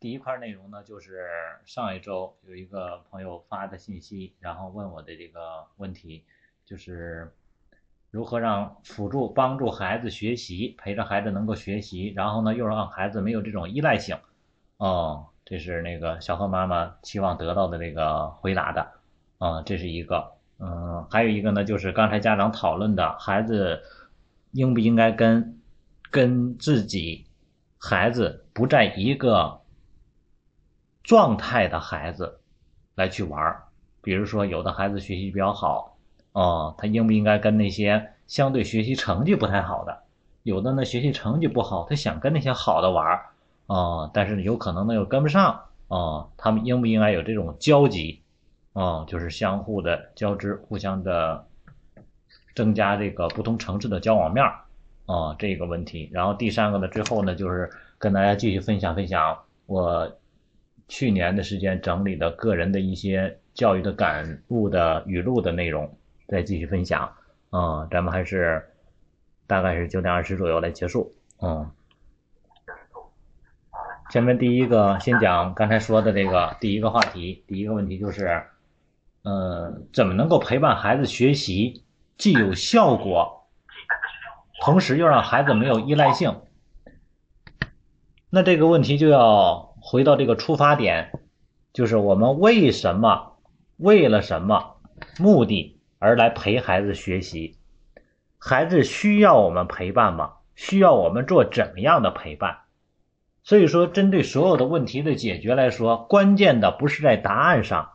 第一块内容呢，就是上一周有一个朋友发的信息，然后问我的这个问题，就是如何让辅助帮助孩子学习，陪着孩子能够学习，然后呢又让孩子没有这种依赖性。哦，这是那个小何妈妈期望得到的那个回答的。啊，这是一个。嗯，还有一个呢，就是刚才家长讨论的孩子应不应该跟跟自己孩子不在一个。状态的孩子来去玩，比如说有的孩子学习比较好，哦，他应不应该跟那些相对学习成绩不太好的？有的呢学习成绩不好，他想跟那些好的玩儿，啊，但是有可能呢又跟不上，啊，他们应不应该有这种交集？啊，就是相互的交织，互相的增加这个不同层次的交往面，啊，这个问题。然后第三个呢，最后呢就是跟大家继续分享分享我。去年的时间整理的个人的一些教育的感悟的语录的内容，再继续分享。嗯，咱们还是大概是九点二十左右来结束。嗯，前面第一个先讲刚才说的这个第一个话题，第一个问题就是，嗯，怎么能够陪伴孩子学习，既有效果，同时又让孩子没有依赖性？那这个问题就要。回到这个出发点，就是我们为什么、为了什么目的而来陪孩子学习？孩子需要我们陪伴吗？需要我们做怎么样的陪伴？所以说，针对所有的问题的解决来说，关键的不是在答案上，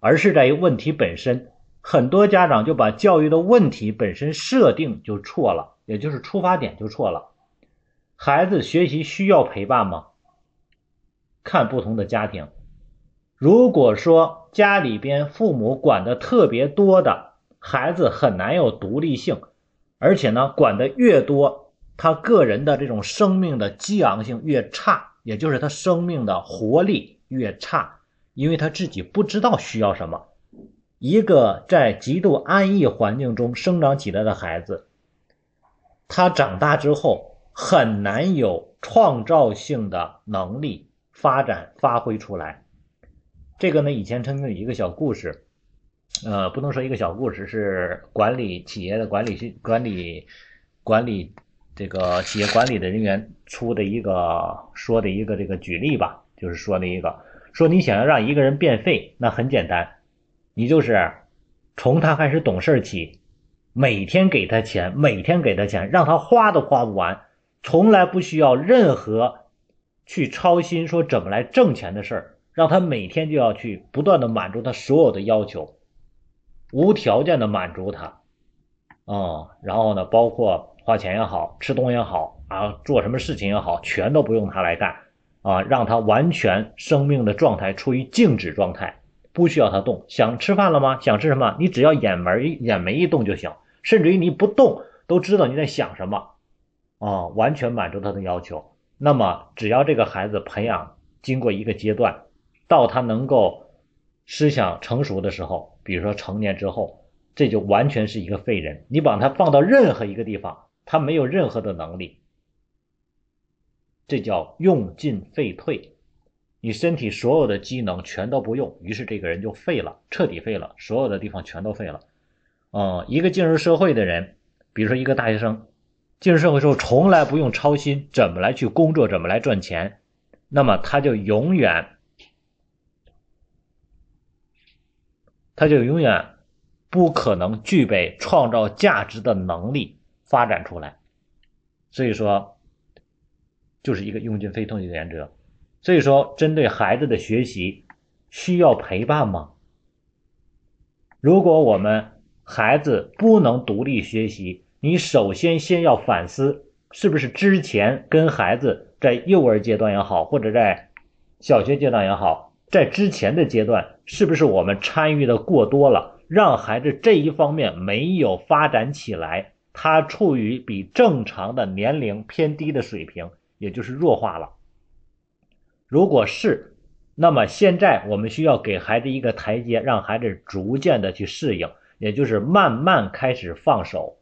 而是在于问题本身。很多家长就把教育的问题本身设定就错了，也就是出发点就错了。孩子学习需要陪伴吗？看不同的家庭，如果说家里边父母管的特别多的孩子很难有独立性，而且呢管的越多，他个人的这种生命的激昂性越差，也就是他生命的活力越差，因为他自己不知道需要什么。一个在极度安逸环境中生长起来的孩子，他长大之后很难有创造性的能力。发展发挥出来，这个呢，以前曾经有一个小故事，呃，不能说一个小故事，是管理企业的管理管理管理这个企业管理的人员出的一个说的一个这个举例吧，就是说的一个。说你想要让一个人变废，那很简单，你就是从他开始懂事起，每天给他钱，每天给他钱，让他花都花不完，从来不需要任何。去操心说怎么来挣钱的事儿，让他每天就要去不断的满足他所有的要求，无条件的满足他，啊，然后呢，包括花钱也好，吃东西也好啊，做什么事情也好，全都不用他来干，啊，让他完全生命的状态处于静止状态，不需要他动。想吃饭了吗？想吃什么？你只要眼门眼眉一动就行，甚至于你不动都知道你在想什么，啊，完全满足他的要求。那么，只要这个孩子培养经过一个阶段，到他能够思想成熟的时候，比如说成年之后，这就完全是一个废人。你把他放到任何一个地方，他没有任何的能力，这叫用进废退。你身体所有的机能全都不用，于是这个人就废了，彻底废了，所有的地方全都废了。嗯，一个进入社会的人，比如说一个大学生。进入社会之后，从来不用操心怎么来去工作，怎么来赚钱，那么他就永远，他就永远不可能具备创造价值的能力发展出来。所以说，就是一个用进废退的原则。所以说，针对孩子的学习，需要陪伴吗？如果我们孩子不能独立学习，你首先先要反思，是不是之前跟孩子在幼儿阶段也好，或者在小学阶段也好，在之前的阶段，是不是我们参与的过多了，让孩子这一方面没有发展起来，他处于比正常的年龄偏低的水平，也就是弱化了。如果是，那么现在我们需要给孩子一个台阶，让孩子逐渐的去适应，也就是慢慢开始放手。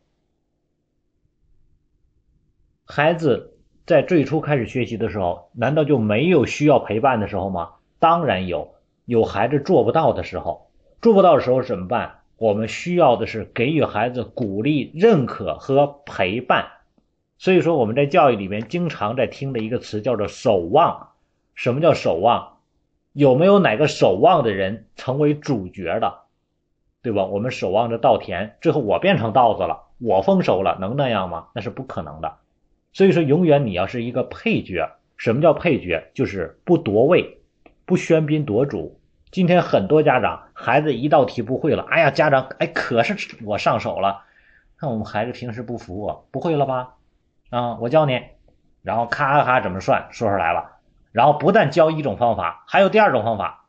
孩子在最初开始学习的时候，难道就没有需要陪伴的时候吗？当然有，有孩子做不到的时候，做不到的时候怎么办？我们需要的是给予孩子鼓励、认可和陪伴。所以说，我们在教育里面经常在听的一个词叫做“守望”。什么叫守望？有没有哪个守望的人成为主角的？对吧？我们守望着稻田，最后我变成稻子了，我丰收了，能那样吗？那是不可能的。所以说，永远你要是一个配角。什么叫配角？就是不夺位，不喧宾夺主。今天很多家长，孩子一道题不会了，哎呀，家长，哎，可是我上手了。看我们孩子平时不服我，不会了吧？啊，我教你，然后咔咔咔怎么算，说出来了。然后不但教一种方法，还有第二种方法。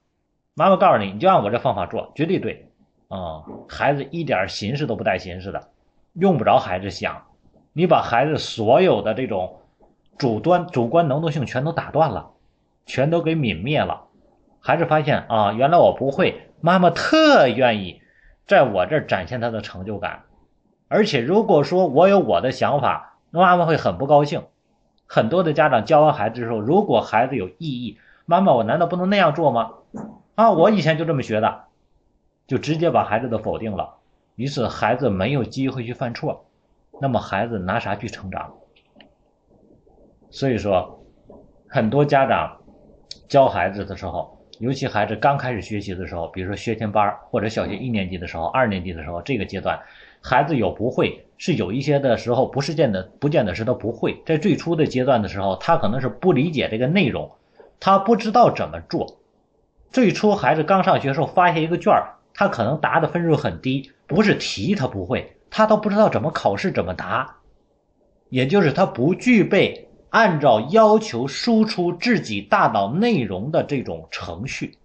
妈妈告诉你，你就按我这方法做，绝对对。啊，孩子一点心思都不带心思的，用不着孩子想。你把孩子所有的这种主端主观能动性全都打断了，全都给泯灭了。孩子发现啊，原来我不会，妈妈特愿意在我这儿展现他的成就感。而且如果说我有我的想法，妈妈会很不高兴。很多的家长教完孩子之后，如果孩子有异议，妈妈我难道不能那样做吗？啊，我以前就这么学的，就直接把孩子的否定了。于是孩子没有机会去犯错。那么孩子拿啥去成长？所以说，很多家长教孩子的时候，尤其孩子刚开始学习的时候，比如说学前班或者小学一年级的时候、二年级的时候，这个阶段，孩子有不会，是有一些的时候不是见得不见得是他不会，在最初的阶段的时候，他可能是不理解这个内容，他不知道怎么做。最初孩子刚上学的时候发现一个卷，他可能答的分数很低，不是题他不会。他都不知道怎么考试怎么答，也就是他不具备按照要求输出自己大脑内容的这种程序，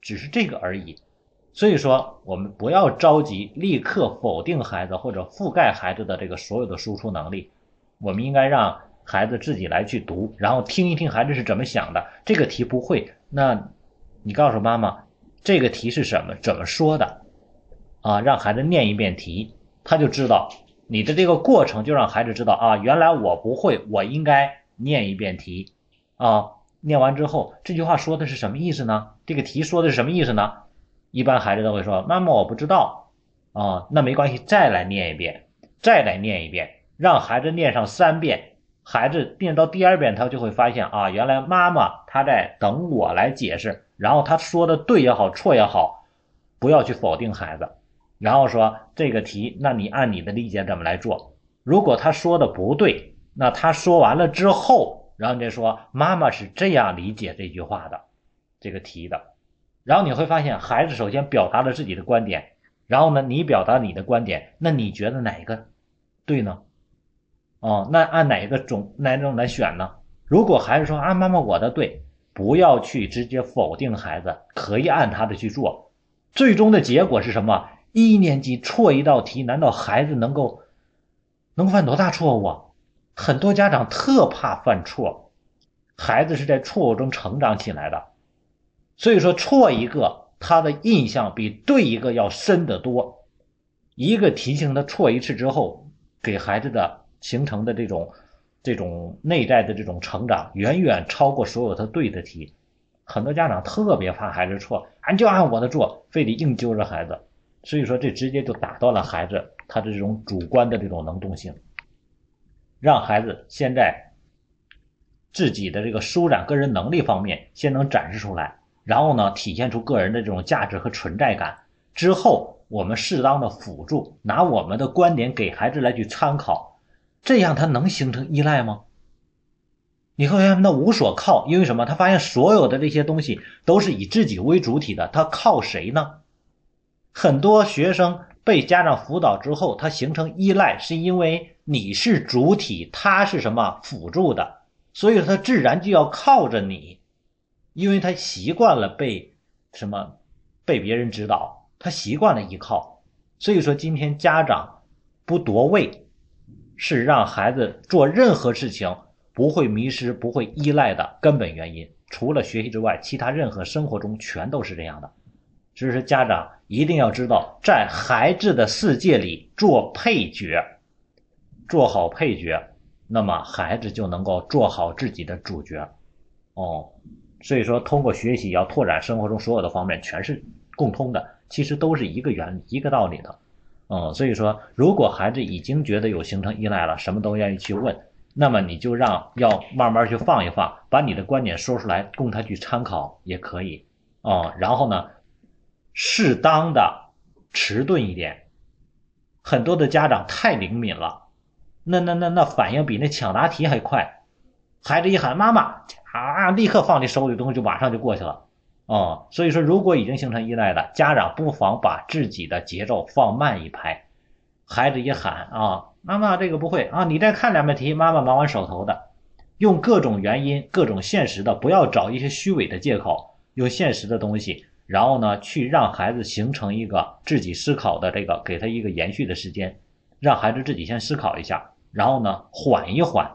只是这个而已。所以说，我们不要着急立刻否定孩子或者覆盖孩子的这个所有的输出能力，我们应该让孩子自己来去读，然后听一听孩子是怎么想的。这个题不会，那你告诉妈妈这个题是什么怎么说的啊？让孩子念一遍题。他就知道你的这个过程，就让孩子知道啊，原来我不会，我应该念一遍题啊。念完之后，这句话说的是什么意思呢？这个题说的是什么意思呢？一般孩子都会说：“妈妈，我不知道。”啊，那没关系，再来念一遍，再来念一遍，让孩子念上三遍。孩子念到第二遍，他就会发现啊，原来妈妈他在等我来解释。然后他说的对也好，错也好，不要去否定孩子。然后说这个题，那你按你的理解怎么来做？如果他说的不对，那他说完了之后，然后你再说妈妈是这样理解这句话的，这个题的。然后你会发现，孩子首先表达了自己的观点，然后呢，你表达你的观点，那你觉得哪一个对呢？哦，那按哪一个种哪种来选呢？如果孩子说啊，妈妈我的对，不要去直接否定孩子，可以按他的去做。最终的结果是什么？一年级错一道题，难道孩子能够能犯多大错误啊？很多家长特怕犯错，孩子是在错误中成长起来的，所以说错一个，他的印象比对一个要深得多。一个题型的错一次之后，给孩子的形成的这种这种内在的这种成长，远远超过所有他对的题。很多家长特别怕孩子错，俺就按我的做，非得硬揪着孩子。所以说，这直接就打断了孩子他的这种主观的这种能动性，让孩子现在自己的这个舒展个人能力方面先能展示出来，然后呢，体现出个人的这种价值和存在感。之后，我们适当的辅助，拿我们的观点给孩子来去参考，这样他能形成依赖吗？你会发现他无所靠，因为什么？他发现所有的这些东西都是以自己为主体的，他靠谁呢？很多学生被家长辅导之后，他形成依赖，是因为你是主体，他是什么辅助的，所以他自然就要靠着你，因为他习惯了被什么被别人指导，他习惯了依靠。所以说，今天家长不夺位，是让孩子做任何事情不会迷失、不会依赖的根本原因。除了学习之外，其他任何生活中全都是这样的。所以说，家长一定要知道，在孩子的世界里做配角，做好配角，那么孩子就能够做好自己的主角。哦，所以说通过学习要拓展生活中所有的方面，全是共通的，其实都是一个原理、一个道理的。嗯，所以说如果孩子已经觉得有形成依赖了，什么都愿意去问，那么你就让要慢慢去放一放，把你的观点说出来，供他去参考也可以。哦，然后呢，适当的迟钝一点。很多的家长太灵敏了，那那那那反应比那抢答题还快。孩子一喊妈妈啊，立刻放你手里的东西就马上就过去了。哦，所以说如果已经形成依赖的家长，不妨把自己的节奏放慢一拍。孩子一喊啊，妈妈这个不会啊，你再看两遍题，妈妈忙完手头的。用各种原因、各种现实的，不要找一些虚伪的借口，用现实的东西。然后呢，去让孩子形成一个自己思考的这个，给他一个延续的时间，让孩子自己先思考一下，然后呢，缓一缓，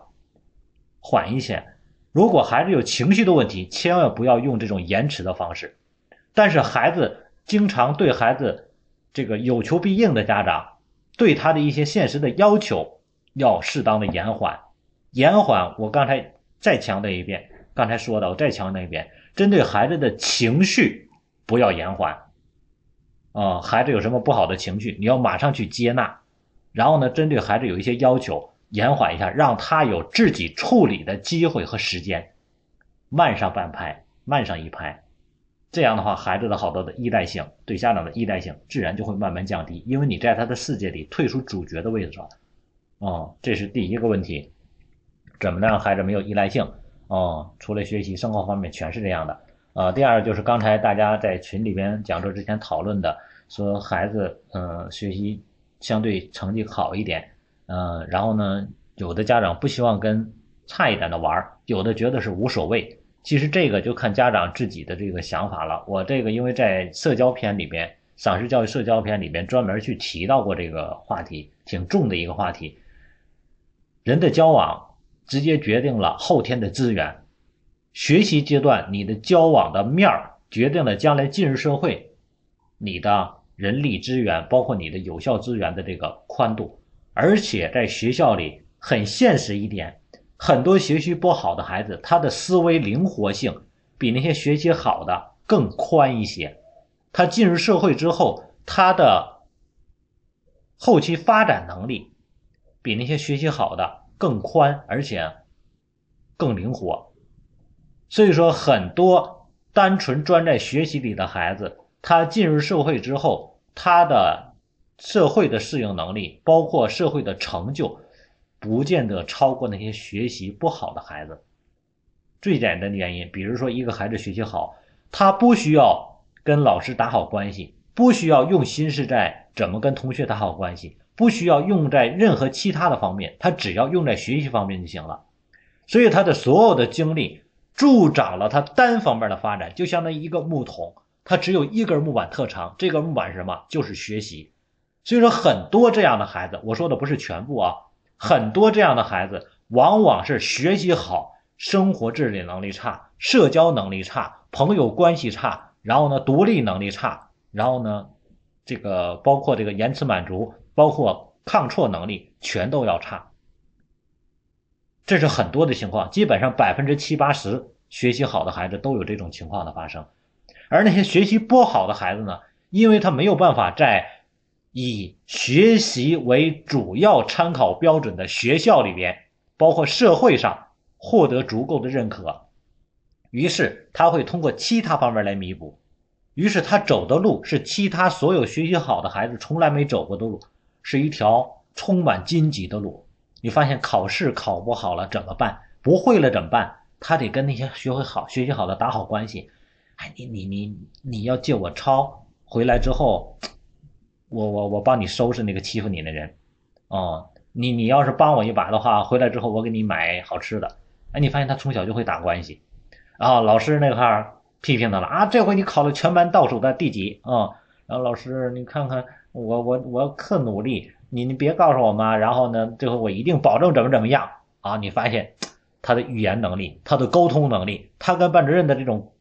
缓一些。如果孩子有情绪的问题，千万不要用这种延迟的方式。但是孩子经常对孩子这个有求必应的家长，对他的一些现实的要求要适当的延缓，延缓。我刚才再强调一遍，刚才说的，我再强调一遍，针对孩子的情绪。不要延缓，啊，孩子有什么不好的情绪，你要马上去接纳，然后呢，针对孩子有一些要求，延缓一下，让他有自己处理的机会和时间，慢上半拍，慢上一拍，这样的话，孩子的好多的依赖性，对家长的依赖性，自然就会慢慢降低，因为你在他的世界里退出主角的位置了，哦，这是第一个问题，怎么让孩子没有依赖性？哦，除了学习，生活方面全是这样的。啊，第二就是刚才大家在群里边讲座之前讨论的，说孩子嗯学习相对成绩好一点，嗯，然后呢，有的家长不希望跟差一点的玩，有的觉得是无所谓。其实这个就看家长自己的这个想法了。我这个因为在社交篇里边，赏识教育社交篇里边专门去提到过这个话题，挺重的一个话题。人的交往直接决定了后天的资源。学习阶段，你的交往的面儿决定了将来进入社会，你的人力资源，包括你的有效资源的这个宽度。而且在学校里很现实一点，很多学习不好的孩子，他的思维灵活性比那些学习好的更宽一些。他进入社会之后，他的后期发展能力比那些学习好的更宽，而且更灵活。所以说，很多单纯专在学习里的孩子，他进入社会之后，他的社会的适应能力，包括社会的成就，不见得超过那些学习不好的孩子。最简单的原因，比如说一个孩子学习好，他不需要跟老师打好关系，不需要用心是在怎么跟同学打好关系，不需要用在任何其他的方面，他只要用在学习方面就行了。所以他的所有的精力。助长了他单方面的发展，就相当于一个木桶，它只有一根木板特长。这根木板是什么？就是学习。所以说，很多这样的孩子，我说的不是全部啊，很多这样的孩子往往是学习好，生活自理能力差，社交能力差，朋友关系差，然后呢，独立能力差，然后呢，这个包括这个延迟满足，包括抗挫能力，全都要差。这是很多的情况，基本上百分之七八十学习好的孩子都有这种情况的发生，而那些学习不好的孩子呢，因为他没有办法在以学习为主要参考标准的学校里边，包括社会上获得足够的认可，于是他会通过其他方面来弥补，于是他走的路是其他所有学习好的孩子从来没走过的路，是一条充满荆棘的路。你发现考试考不好了怎么办？不会了怎么办？他得跟那些学会好、学习好的打好关系。哎，你你你你要借我抄回来之后，我我我帮你收拾那个欺负你的人。哦，你你要是帮我一把的话，回来之后我给你买好吃的。哎，你发现他从小就会打关系。啊，老师那块批评他了啊，这回你考了全班倒数的第几啊？然后老师你看看我我我可努力。你你别告诉我妈，然后呢，最后我一定保证怎么怎么样啊！你发现他的语言能力、他的沟通能力、他跟班主任的这种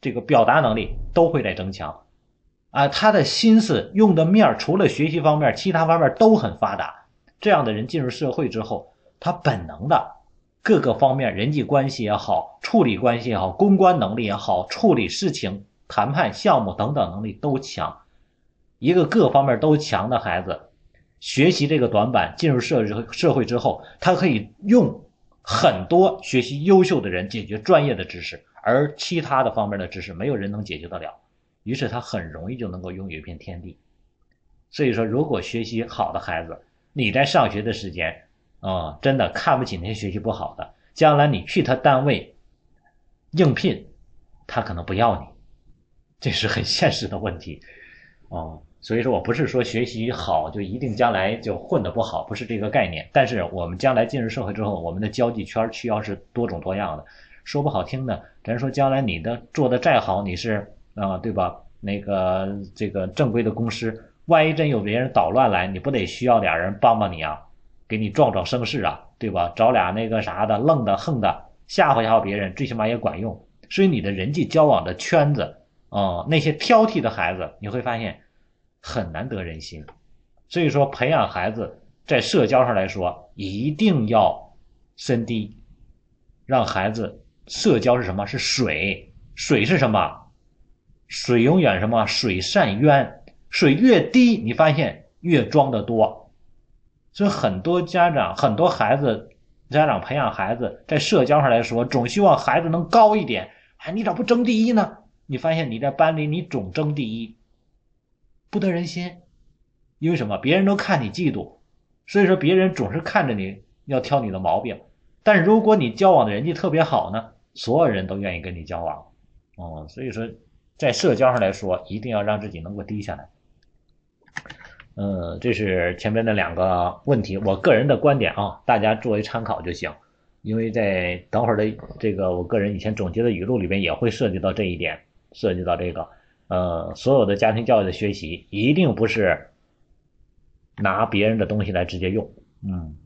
这个表达能力都会在增强啊！他的心思用的面除了学习方面，其他方面都很发达。这样的人进入社会之后，他本能的各个方面，人际关系也好，处理关系也好，公关能力也好，处理事情、谈判项目等等能力都强。一个各方面都强的孩子，学习这个短板，进入社社会之后，他可以用很多学习优秀的人解决专业的知识，而其他的方面的知识没有人能解决得了。于是他很容易就能够拥有一片天地。所以说，如果学习好的孩子，你在上学的时间啊，真的看不起那些学习不好的，将来你去他单位应聘，他可能不要你，这是很现实的问题哦。所以说我不是说学习好就一定将来就混得不好，不是这个概念。但是我们将来进入社会之后，我们的交际圈需要是多种多样的。说不好听的，咱说将来你的做的再好，你是啊，对吧？那个这个正规的公司，万一真有别人捣乱来，你不得需要俩人帮帮你啊，给你壮壮声势啊，对吧？找俩那个啥的愣的横的吓唬吓唬别人，最起码也管用。所以你的人际交往的圈子啊，那些挑剔的孩子，你会发现。很难得人心，所以说培养孩子在社交上来说，一定要深低，让孩子社交是什么？是水，水是什么？水永远什么？水善渊，水越低，你发现越装的多。所以很多家长、很多孩子，家长培养孩子在社交上来说，总希望孩子能高一点。哎，你咋不争第一呢？你发现你在班里你总争第一。不得人心，因为什么？别人都看你嫉妒，所以说别人总是看着你要挑你的毛病。但如果你交往的人际特别好呢，所有人都愿意跟你交往。哦，所以说在社交上来说，一定要让自己能够低下来。嗯，这是前面的两个问题，我个人的观点啊，大家作为参考就行。因为在等会儿的这个我个人以前总结的语录里面也会涉及到这一点，涉及到这个。呃，所有的家庭教育的学习一定不是拿别人的东西来直接用。嗯，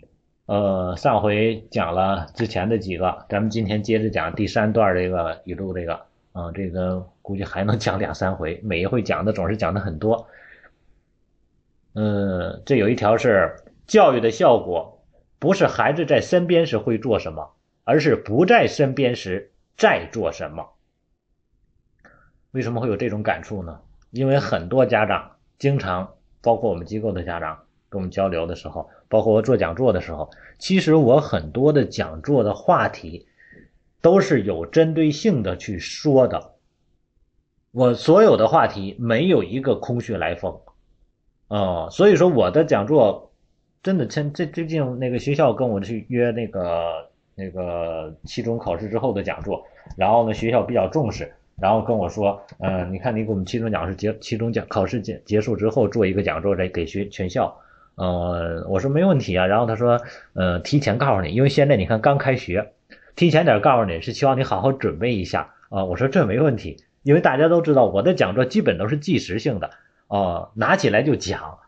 呃，上回讲了之前的几个，咱们今天接着讲第三段这个语录，这个啊，这个估计还能讲两三回，每一回讲的总是讲的很多。嗯，这有一条是教育的效果，不是孩子在身边时会做什么，而是不在身边时在做什么。为什么会有这种感触呢？因为很多家长经常，包括我们机构的家长跟我们交流的时候，包括我做讲座的时候，其实我很多的讲座的话题都是有针对性的去说的。我所有的话题没有一个空穴来风，哦，所以说我的讲座真的，前这最近那个学校跟我去约那个那个期中考试之后的讲座，然后呢，学校比较重视。然后跟我说，嗯，你看你给我们期中讲试结期中讲考试结结束之后做一个讲座，再给学全校。呃，我说没问题啊。然后他说，呃，提前告诉你，因为现在你看刚开学，提前点告诉你是希望你好好准备一下啊。我说这没问题，因为大家都知道我的讲座基本都是即时性的，哦，拿起来就讲，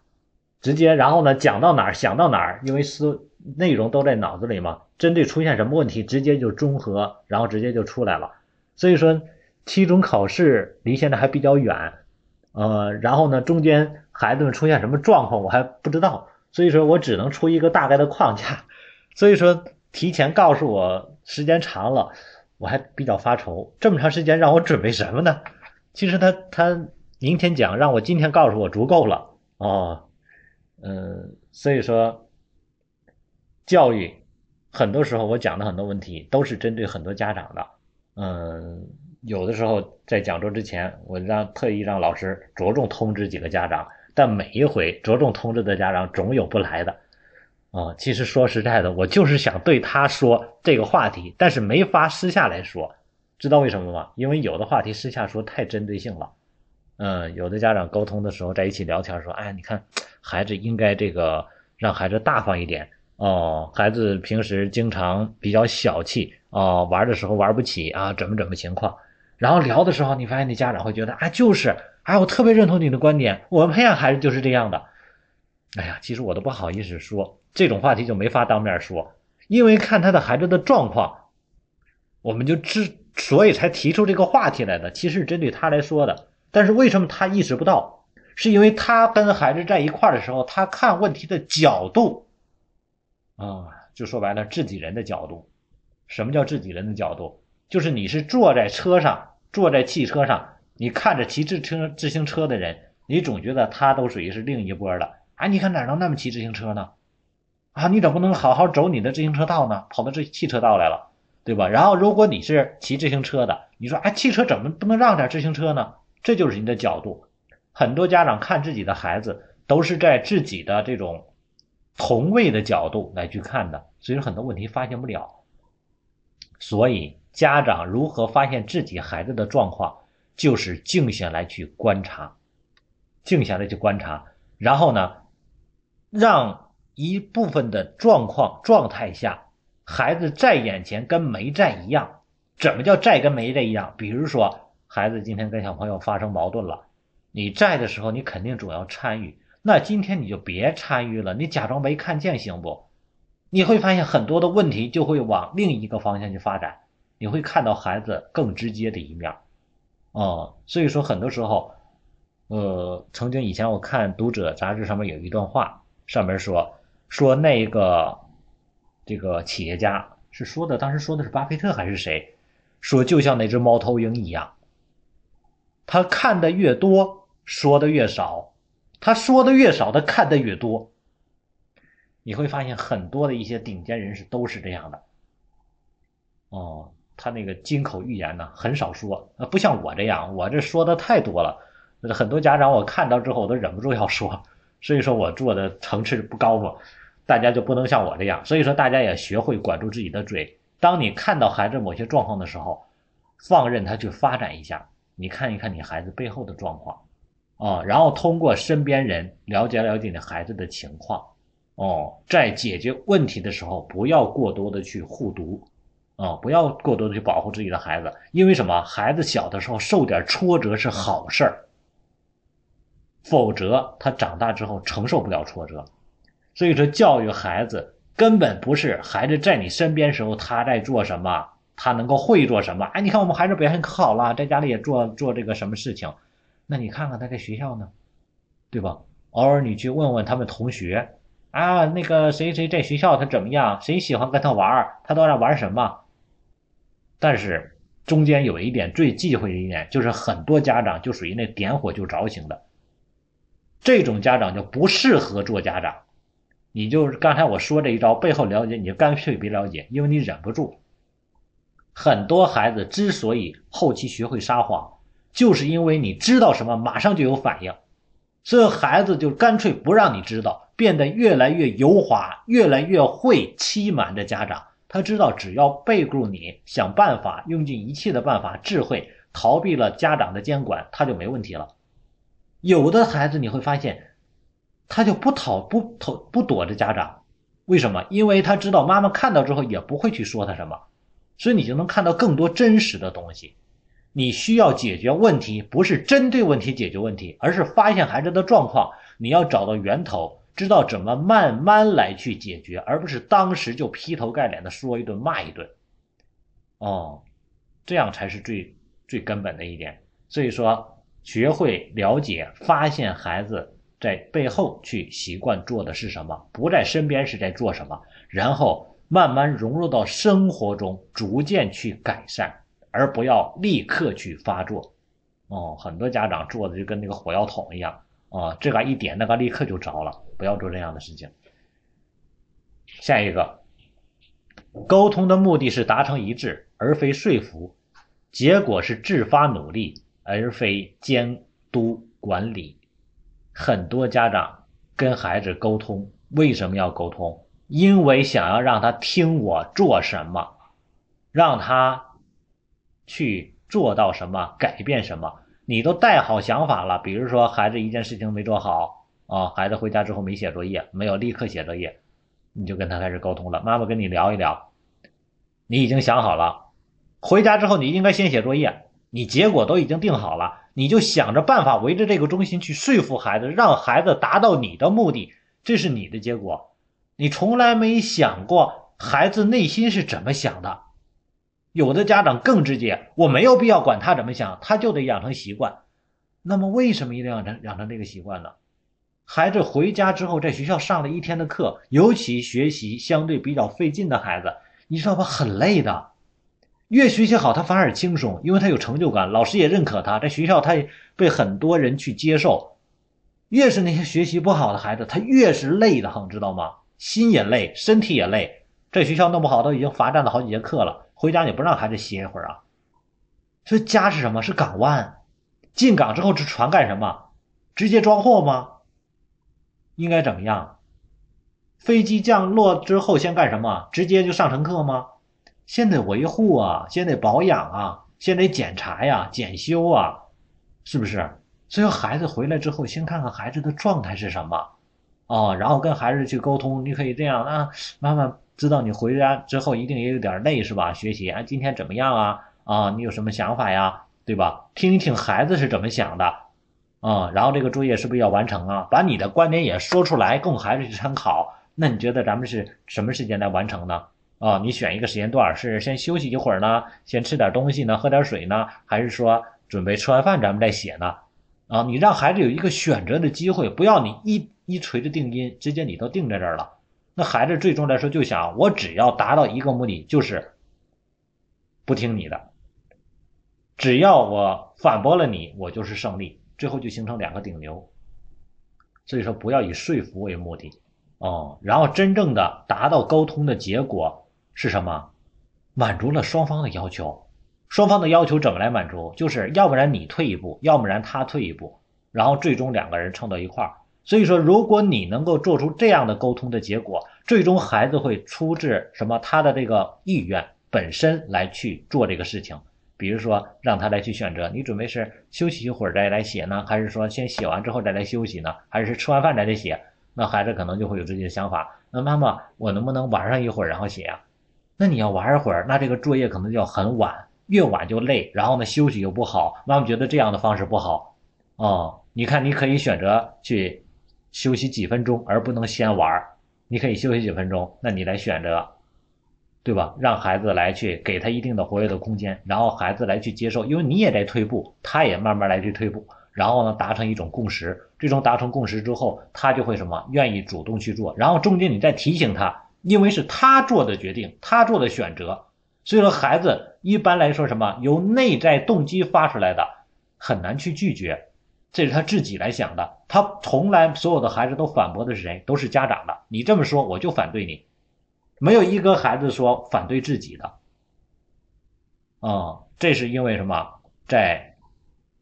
直接然后呢讲到哪儿想到哪儿，因为思内容都在脑子里嘛，针对出现什么问题直接就综合，然后直接就出来了。所以说。期中考试离现在还比较远，呃，然后呢，中间孩子们出现什么状况我还不知道，所以说我只能出一个大概的框架。所以说提前告诉我时间长了，我还比较发愁，这么长时间让我准备什么呢？其实他他明天讲，让我今天告诉我足够了哦，嗯，所以说教育很多时候我讲的很多问题都是针对很多家长的，嗯。有的时候在讲座之前，我让特意让老师着重通知几个家长，但每一回着重通知的家长总有不来的，啊，其实说实在的，我就是想对他说这个话题，但是没法私下来说，知道为什么吗？因为有的话题私下说太针对性了，嗯，有的家长沟通的时候在一起聊天说，哎，你看孩子应该这个让孩子大方一点哦，孩子平时经常比较小气哦，玩的时候玩不起啊，怎么怎么情况。然后聊的时候，你发现那家长会觉得啊，就是，哎，我特别认同你的观点，我们培养孩子就是这样的。哎呀，其实我都不好意思说这种话题，就没法当面说，因为看他的孩子的状况，我们就之所以才提出这个话题来的，其实是针对他来说的。但是为什么他意识不到？是因为他跟孩子在一块的时候，他看问题的角度啊，就说白了，自己人的角度。什么叫自己人的角度？就是你是坐在车上，坐在汽车上，你看着骑自车自行车的人，你总觉得他都属于是另一波的。啊，你看哪能那么骑自行车呢？啊，你怎么不能好好走你的自行车道呢？跑到这汽车道来了，对吧？然后如果你是骑自行车的，你说，哎，汽车怎么不能让点自行车呢？这就是你的角度。很多家长看自己的孩子，都是在自己的这种同位的角度来去看的，所以很多问题发现不了。所以，家长如何发现自己孩子的状况，就是静下来去观察，静下来去观察，然后呢，让一部分的状况状态下，孩子在眼前跟没在一样。怎么叫在跟没在一样？比如说，孩子今天跟小朋友发生矛盾了，你在的时候，你肯定总要参与。那今天你就别参与了，你假装没看见，行不？你会发现很多的问题就会往另一个方向去发展，你会看到孩子更直接的一面，哦，所以说很多时候，呃，曾经以前我看《读者》杂志上面有一段话，上面说说那个这个企业家是说的，当时说的是巴菲特还是谁，说就像那只猫头鹰一样，他看的越多，说的越少，他说的越少，他看的越多。你会发现很多的一些顶尖人士都是这样的，哦，他那个金口玉言呢，很少说，不像我这样，我这说的太多了，很多家长我看到之后我都忍不住要说，所以说我做的层次不高嘛，大家就不能像我这样，所以说大家也学会管住自己的嘴。当你看到孩子某些状况的时候，放任他去发展一下，你看一看你孩子背后的状况，啊，然后通过身边人了解了解你孩子的情况。哦，在解决问题的时候，不要过多的去护犊，啊，不要过多的去保护自己的孩子，因为什么？孩子小的时候受点挫折是好事儿，否则他长大之后承受不了挫折。所以说，教育孩子根本不是孩子在你身边时候他在做什么，他能够会做什么。哎，你看我们孩子表现可好了，在家里也做做这个什么事情，那你看看他在学校呢，对吧？偶尔你去问问他们同学。啊，那个谁谁在学校他怎么样？谁喜欢跟他玩他都在玩什么？但是中间有一点最忌讳的一点，就是很多家长就属于那点火就着型的，这种家长就不适合做家长。你就是刚才我说这一招背后了解，你就干脆别了解，因为你忍不住。很多孩子之所以后期学会撒谎，就是因为你知道什么马上就有反应，所以孩子就干脆不让你知道。变得越来越油滑，越来越会欺瞒着家长。他知道，只要背住你，想办法，用尽一切的办法、智慧，逃避了家长的监管，他就没问题了。有的孩子你会发现，他就不逃、不逃、不躲着家长，为什么？因为他知道妈妈看到之后也不会去说他什么，所以你就能看到更多真实的东西。你需要解决问题，不是针对问题解决问题，而是发现孩子的状况，你要找到源头。知道怎么慢慢来去解决，而不是当时就劈头盖脸的说一顿骂一顿，哦，这样才是最最根本的一点。所以说，学会了解、发现孩子在背后去习惯做的是什么，不在身边是在做什么，然后慢慢融入到生活中，逐渐去改善，而不要立刻去发作。哦，很多家长做的就跟那个火药桶一样。啊，这个一点，那个立刻就着了，不要做这样的事情。下一个，沟通的目的是达成一致，而非说服；结果是自发努力，而非监督管理。很多家长跟孩子沟通，为什么要沟通？因为想要让他听我做什么，让他去做到什么，改变什么。你都带好想法了，比如说孩子一件事情没做好啊，孩子回家之后没写作业，没有立刻写作业，你就跟他开始沟通了。妈妈跟你聊一聊，你已经想好了，回家之后你应该先写作业，你结果都已经定好了，你就想着办法围着这个中心去说服孩子，让孩子达到你的目的，这是你的结果。你从来没想过孩子内心是怎么想的。有的家长更直接，我没有必要管他怎么想，他就得养成习惯。那么为什么一定要养成养成这个习惯呢？孩子回家之后，在学校上了一天的课，尤其学习相对比较费劲的孩子，你知道吧，很累的。越学习好，他反而轻松，因为他有成就感，老师也认可他，在学校他也被很多人去接受。越是那些学习不好的孩子，他越是累的很，知道吗？心也累，身体也累。在学校弄不好，都已经罚站了好几节课了。回家你不让孩子歇一会儿啊？所以家是什么？是港湾。进港之后是船干什么？直接装货吗？应该怎么样？飞机降落之后先干什么？直接就上乘客吗？先得维护啊，先得保养啊，先得检查呀、检修啊，是不是？所以孩子回来之后，先看看孩子的状态是什么，哦，然后跟孩子去沟通。你可以这样啊，妈妈知道你回家之后一定也有点累是吧？学习啊，今天怎么样啊？啊，你有什么想法呀？对吧？听一听孩子是怎么想的。啊，然后这个作业是不是要完成啊？把你的观点也说出来，供孩子去参考。那你觉得咱们是什么时间来完成呢？啊，你选一个时间段，是先休息一会儿呢，先吃点东西呢，喝点水呢，还是说准备吃完饭咱们再写呢？啊，你让孩子有一个选择的机会，不要你一一锤子定音，直接你都定在这儿了。那孩子最终来说就想，我只要达到一个目的，就是不听你的，只要我反驳了你，我就是胜利。最后就形成两个顶流，所以说不要以说服为目的哦。然后真正的达到沟通的结果是什么？满足了双方的要求。双方的要求怎么来满足？就是要不然你退一步，要不然他退一步，然后最终两个人撑到一块儿。所以说，如果你能够做出这样的沟通的结果，最终孩子会出自什么？他的这个意愿本身来去做这个事情。比如说，让他来去选择，你准备是休息一会儿再来写呢，还是说先写完之后再来休息呢？还是吃完饭再来写？那孩子可能就会有自己的想法。那妈妈，我能不能玩上一会儿然后写啊？那你要玩一会儿，那这个作业可能就要很晚，越晚就累，然后呢休息又不好。妈妈觉得这样的方式不好哦。你看，你可以选择去休息几分钟，而不能先玩。你可以休息几分钟，那你来选择。对吧？让孩子来去给他一定的活跃的空间，然后孩子来去接受，因为你也在退步，他也慢慢来去退步，然后呢达成一种共识。最终达成共识之后，他就会什么愿意主动去做。然后中间你再提醒他，因为是他做的决定，他做的选择，所以说孩子一般来说什么由内在动机发出来的很难去拒绝，这是他自己来想的。他从来所有的孩子都反驳的是谁？都是家长的。你这么说，我就反对你。没有一个孩子说反对自己的，啊，这是因为什么？在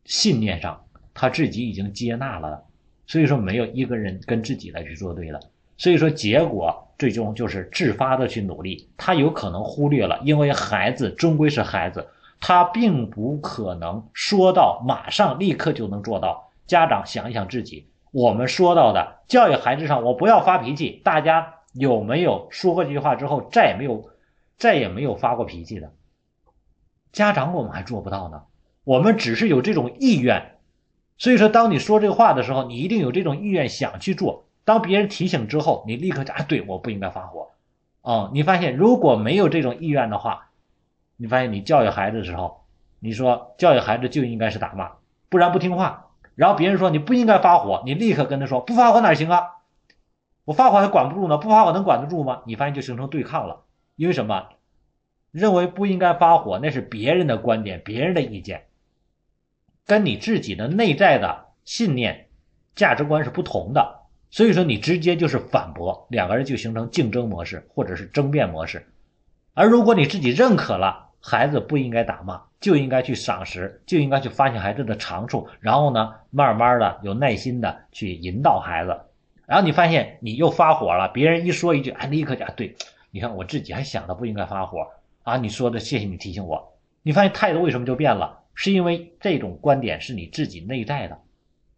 信念上，他自己已经接纳了，所以说没有一个人跟自己来去作对了。所以说结果最终就是自发的去努力。他有可能忽略了，因为孩子终归是孩子，他并不可能说到马上立刻就能做到。家长想一想自己，我们说到的教育孩子上，我不要发脾气，大家。有没有说过这句话之后再也没有再也没有发过脾气的家长？我们还做不到呢。我们只是有这种意愿，所以说，当你说这话的时候，你一定有这种意愿想去做。当别人提醒之后，你立刻就啊，对，我不应该发火。哦，你发现如果没有这种意愿的话，你发现你教育孩子的时候，你说教育孩子就应该是打骂，不然不听话。然后别人说你不应该发火，你立刻跟他说不发火哪行啊？我发火还管不住呢，不发火能管得住吗？你发现就形成对抗了，因为什么？认为不应该发火，那是别人的观点，别人的意见，跟你自己的内在的信念、价值观是不同的，所以说你直接就是反驳，两个人就形成竞争模式或者是争辩模式。而如果你自己认可了，孩子不应该打骂，就应该去赏识，就应该去发现孩子的长处，然后呢，慢慢的有耐心的去引导孩子。然后你发现你又发火了，别人一说一句，哎，立刻讲对，你看我自己还想的不应该发火啊，你说的谢谢你提醒我。你发现态度为什么就变了？是因为这种观点是你自己内在的，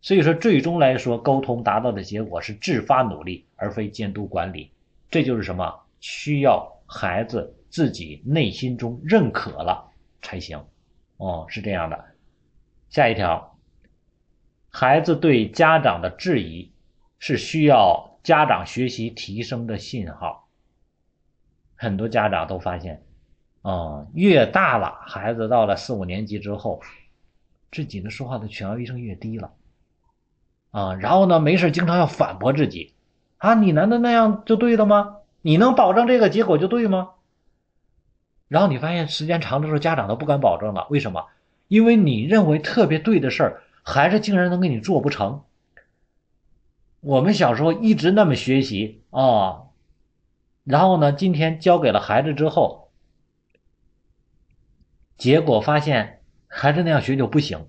所以说最终来说，沟通达到的结果是自发努力，而非监督管理。这就是什么？需要孩子自己内心中认可了才行。哦，是这样的。下一条，孩子对家长的质疑。是需要家长学习提升的信号。很多家长都发现，啊，越大了，孩子到了四五年级之后，自己的说话的权威性越低了。啊，然后呢，没事经常要反驳自己，啊，你难道那样就对了吗？你能保证这个结果就对吗？然后你发现时间长的时候，家长都不敢保证了，为什么？因为你认为特别对的事儿，孩子竟然能给你做不成。我们小时候一直那么学习啊，然后呢，今天交给了孩子之后，结果发现孩子那样学就不行，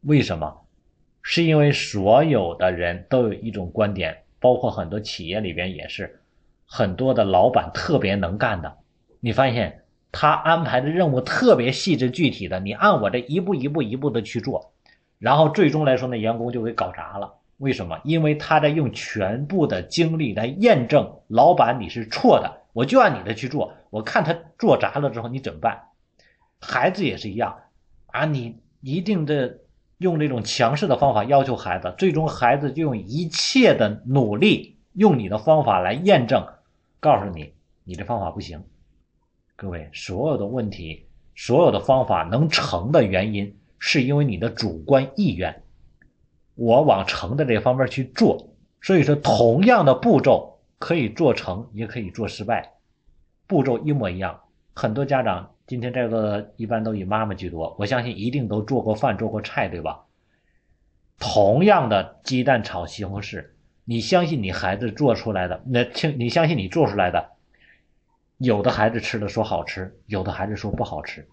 为什么？是因为所有的人都有一种观点，包括很多企业里边也是，很多的老板特别能干的，你发现他安排的任务特别细致具体的，你按我这一步一步一步的去做，然后最终来说，那员工就给搞砸了。为什么？因为他在用全部的精力来验证老板你是错的，我就按你的去做。我看他做砸了之后你怎么办？孩子也是一样啊，你一定的用这种强势的方法要求孩子，最终孩子就用一切的努力用你的方法来验证，告诉你你的方法不行。各位，所有的问题，所有的方法能成的原因，是因为你的主观意愿。我往成的这方面去做，所以说同样的步骤可以做成，也可以做失败，步骤一模一样。很多家长今天在座一般都以妈妈居多，我相信一定都做过饭、做过菜，对吧？同样的鸡蛋炒西红柿，你相信你孩子做出来的？那听你相信你做出来的？有的孩子吃的说好吃，有的孩子说不好吃，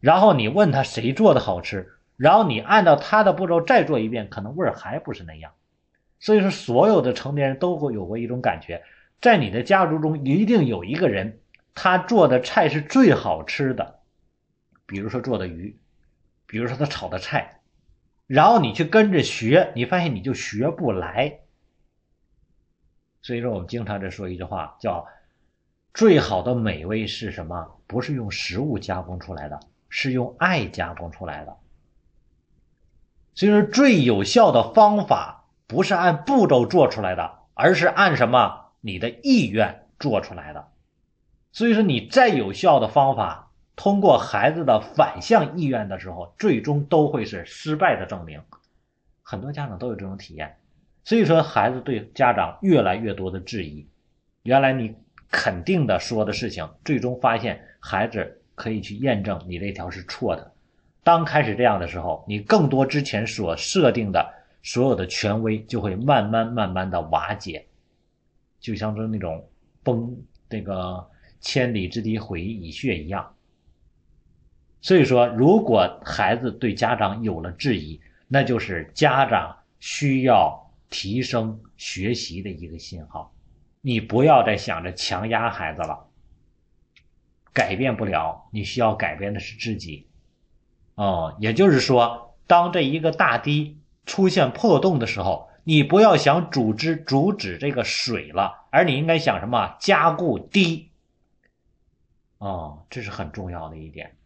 然后你问他谁做的好吃？然后你按照他的步骤再做一遍，可能味儿还不是那样。所以说，所有的成年人都会有过一种感觉，在你的家族中一定有一个人，他做的菜是最好吃的，比如说做的鱼，比如说他炒的菜，然后你去跟着学，你发现你就学不来。所以说，我们经常在说一句话，叫“最好的美味是什么？不是用食物加工出来的，是用爱加工出来的。”所以说，最有效的方法不是按步骤做出来的，而是按什么你的意愿做出来的。所以说，你再有效的方法，通过孩子的反向意愿的时候，最终都会是失败的证明。很多家长都有这种体验。所以说，孩子对家长越来越多的质疑，原来你肯定的说的事情，最终发现孩子可以去验证你那条是错的。当开始这样的时候，你更多之前所设定的所有的权威就会慢慢慢慢的瓦解，就像是那种崩那个千里之堤毁于蚁穴一样。所以说，如果孩子对家长有了质疑，那就是家长需要提升学习的一个信号。你不要再想着强压孩子了，改变不了，你需要改变的是自己。哦，也就是说，当这一个大堤出现破洞的时候，你不要想阻止阻止这个水了，而你应该想什么？加固堤。哦，这是很重要的一点。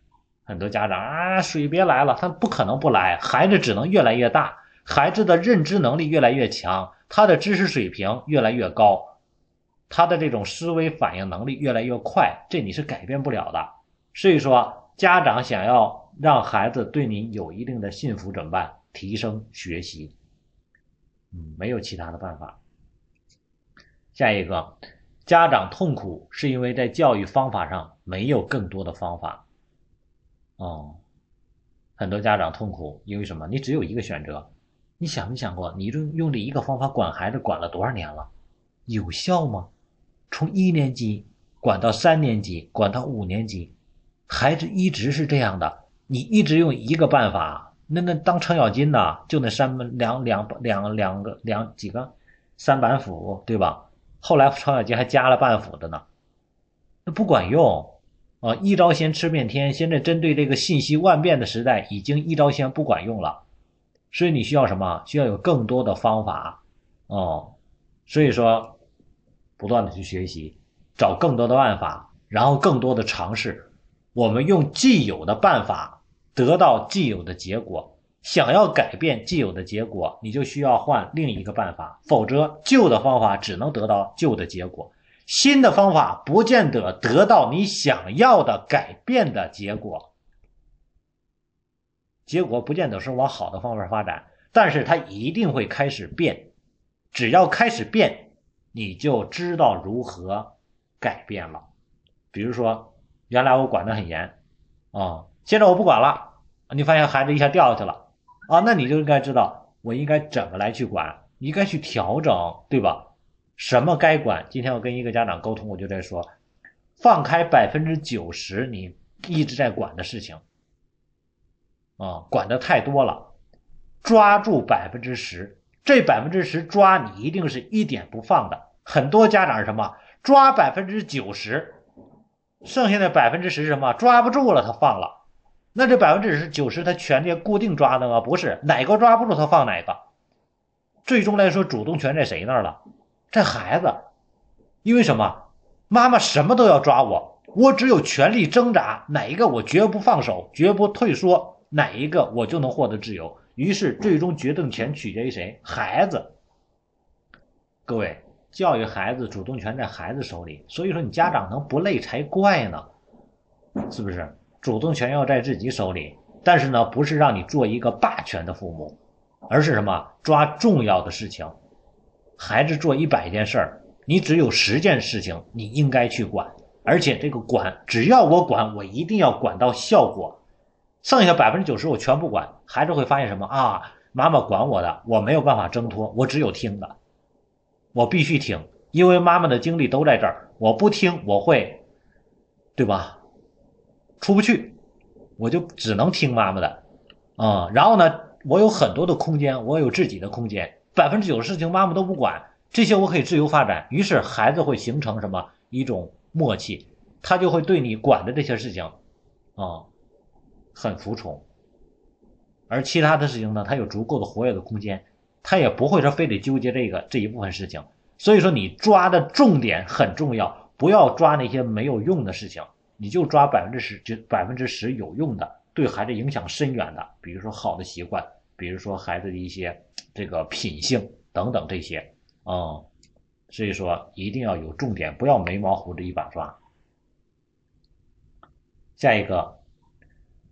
很多家长啊，水别来了，他不可能不来，孩子只能越来越大，孩子的认知能力越来越强，他的知识水平越来越高，他的这种思维反应能力越来越快，这你是改变不了的。所以说，家长想要。让孩子对你有一定的信服怎么办？提升学习，嗯，没有其他的办法。下一个，家长痛苦是因为在教育方法上没有更多的方法。哦，很多家长痛苦，因为什么？你只有一个选择。你想没想过，你用用这一个方法管孩子管了多少年了？有效吗？从一年级管到三年级，管到五年级，孩子一直是这样的。你一直用一个办法，那那当程咬金呢？就那三两两两两个两几个三板斧，对吧？后来程咬金还加了半斧的呢，那不管用啊！一招鲜吃遍天，现在针对这个信息万变的时代，已经一招鲜不管用了，所以你需要什么？需要有更多的方法哦。所以说，不断的去学习，找更多的办法，然后更多的尝试。我们用既有的办法。得到既有的结果，想要改变既有的结果，你就需要换另一个办法，否则旧的方法只能得到旧的结果，新的方法不见得得到你想要的改变的结果，结果不见得是往好的方面发展。但是它一定会开始变。只要开始变，你就知道如何改变了。比如说，原来我管得很严啊，现在我不管了，你发现孩子一下掉下去了啊，那你就应该知道我应该怎么来去管，应该去调整，对吧？什么该管？今天我跟一个家长沟通，我就在说，放开百分之九十你一直在管的事情啊，管的太多了，抓住百分之十。这百分之十抓你一定是一点不放的。很多家长是什么抓百分之九十，剩下的百分之十是什么抓不住了他放了。那这百分之九十他权力固定抓的吗？不是，哪个抓不住他放哪个。最终来说，主动权在谁那儿了？在孩子。因为什么？妈妈什么都要抓我，我只有全力挣扎，哪一个我绝不放手，绝不退缩，哪一个我就能获得自由。于是，最终决定权取决于谁？孩子。各位，教育孩子主动权在孩子手里，所以说你家长能不累才怪呢，是不是？主动权要在自己手里，但是呢，不是让你做一个霸权的父母，而是什么？抓重要的事情。孩子做一百件事儿，你只有十件事情你应该去管，而且这个管，只要我管，我一定要管到效果。剩下百分之九十我全不管，孩子会发现什么啊？妈妈管我的，我没有办法挣脱，我只有听的，我必须听，因为妈妈的精力都在这儿，我不听我会，对吧？出不去，我就只能听妈妈的，啊，然后呢，我有很多的空间，我有自己的空间，百分之九十事情妈妈都不管，这些我可以自由发展，于是孩子会形成什么一种默契，他就会对你管的这些事情，啊。很服从，而其他的事情呢，他有足够的活跃的空间，他也不会说非得纠结这个这一部分事情。所以说，你抓的重点很重要，不要抓那些没有用的事情，你就抓百分之十，就百分之十有用的，对孩子影响深远的，比如说好的习惯，比如说孩子的一些这个品性等等这些啊。所以说，一定要有重点，不要眉毛胡子一把抓。下一个。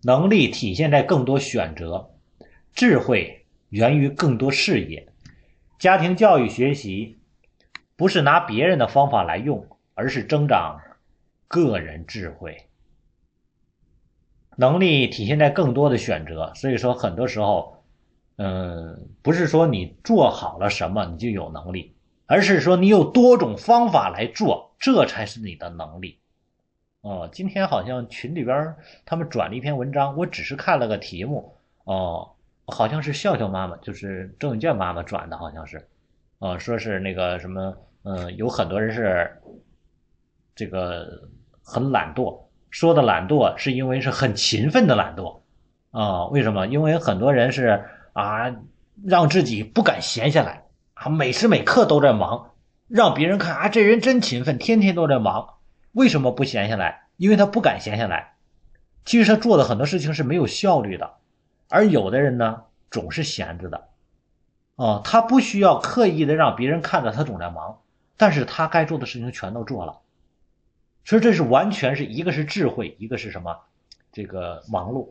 能力体现在更多选择，智慧源于更多视野。家庭教育学习不是拿别人的方法来用，而是增长个人智慧。能力体现在更多的选择，所以说很多时候，嗯，不是说你做好了什么你就有能力，而是说你有多种方法来做，这才是你的能力。哦，今天好像群里边他们转了一篇文章，我只是看了个题目。哦，好像是笑笑妈妈，就是郑永健妈妈转的，好像是。哦，说是那个什么，嗯，有很多人是这个很懒惰，说的懒惰是因为是很勤奋的懒惰。啊，为什么？因为很多人是啊，让自己不敢闲下来，啊，每时每刻都在忙，让别人看啊，这人真勤奋，天天都在忙。为什么不闲下来？因为他不敢闲下来。其实他做的很多事情是没有效率的，而有的人呢，总是闲着的。哦，他不需要刻意的让别人看到他总在忙，但是他该做的事情全都做了。所以这是完全是一个是智慧，一个是什么？这个忙碌，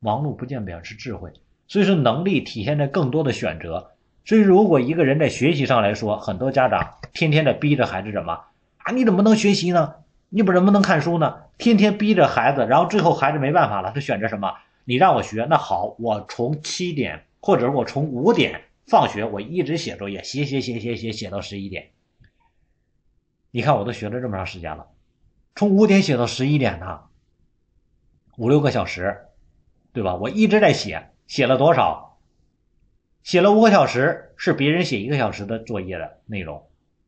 忙碌不见表示智慧。所以说能力体现在更多的选择。所以如果一个人在学习上来说，很多家长天天的逼着孩子什么啊？你怎么能学习呢？你不怎么能看书呢？天天逼着孩子，然后最后孩子没办法了，他选择什么？你让我学，那好，我从七点，或者我从五点放学，我一直写作业，写写写写写写到十一点。你看，我都学了这么长时间了，从五点写到十一点呢，五六个小时，对吧？我一直在写，写了多少？写了五个小时，是别人写一个小时的作业的内容。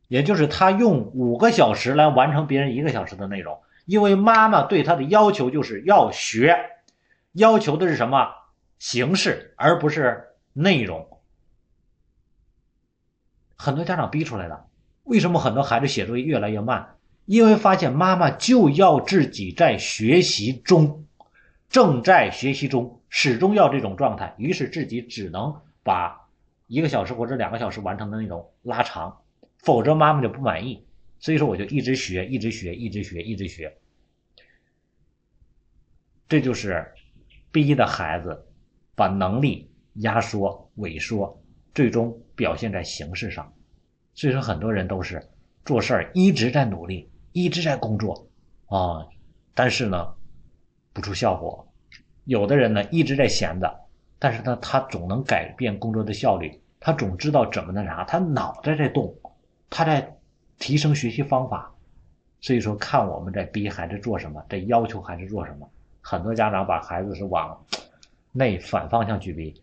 也就是他用五个小时来完成别人一个小时的内容，因为妈妈对他的要求就是要学，要求的是什么形式，而不是内容。很多家长逼出来的，为什么很多孩子写作业越来越慢？因为发现妈妈就要自己在学习中，正在学习中，始终要这种状态，于是自己只能把一个小时或者两个小时完成的内容拉长。否则妈妈就不满意，所以说我就一直学，一直学，一直学，一直学。这就是逼的孩子把能力压缩、萎缩，最终表现在形式上。所以说，很多人都是做事儿一直在努力，一直在工作啊，但是呢，不出效果。有的人呢一直在闲着，但是呢，他总能改变工作的效率，他总知道怎么那啥，他脑袋在动，他在提升学习方法。所以说，看我们在逼孩子做什么，在要求孩子做什么。很多家长把孩子是往内反方向去逼。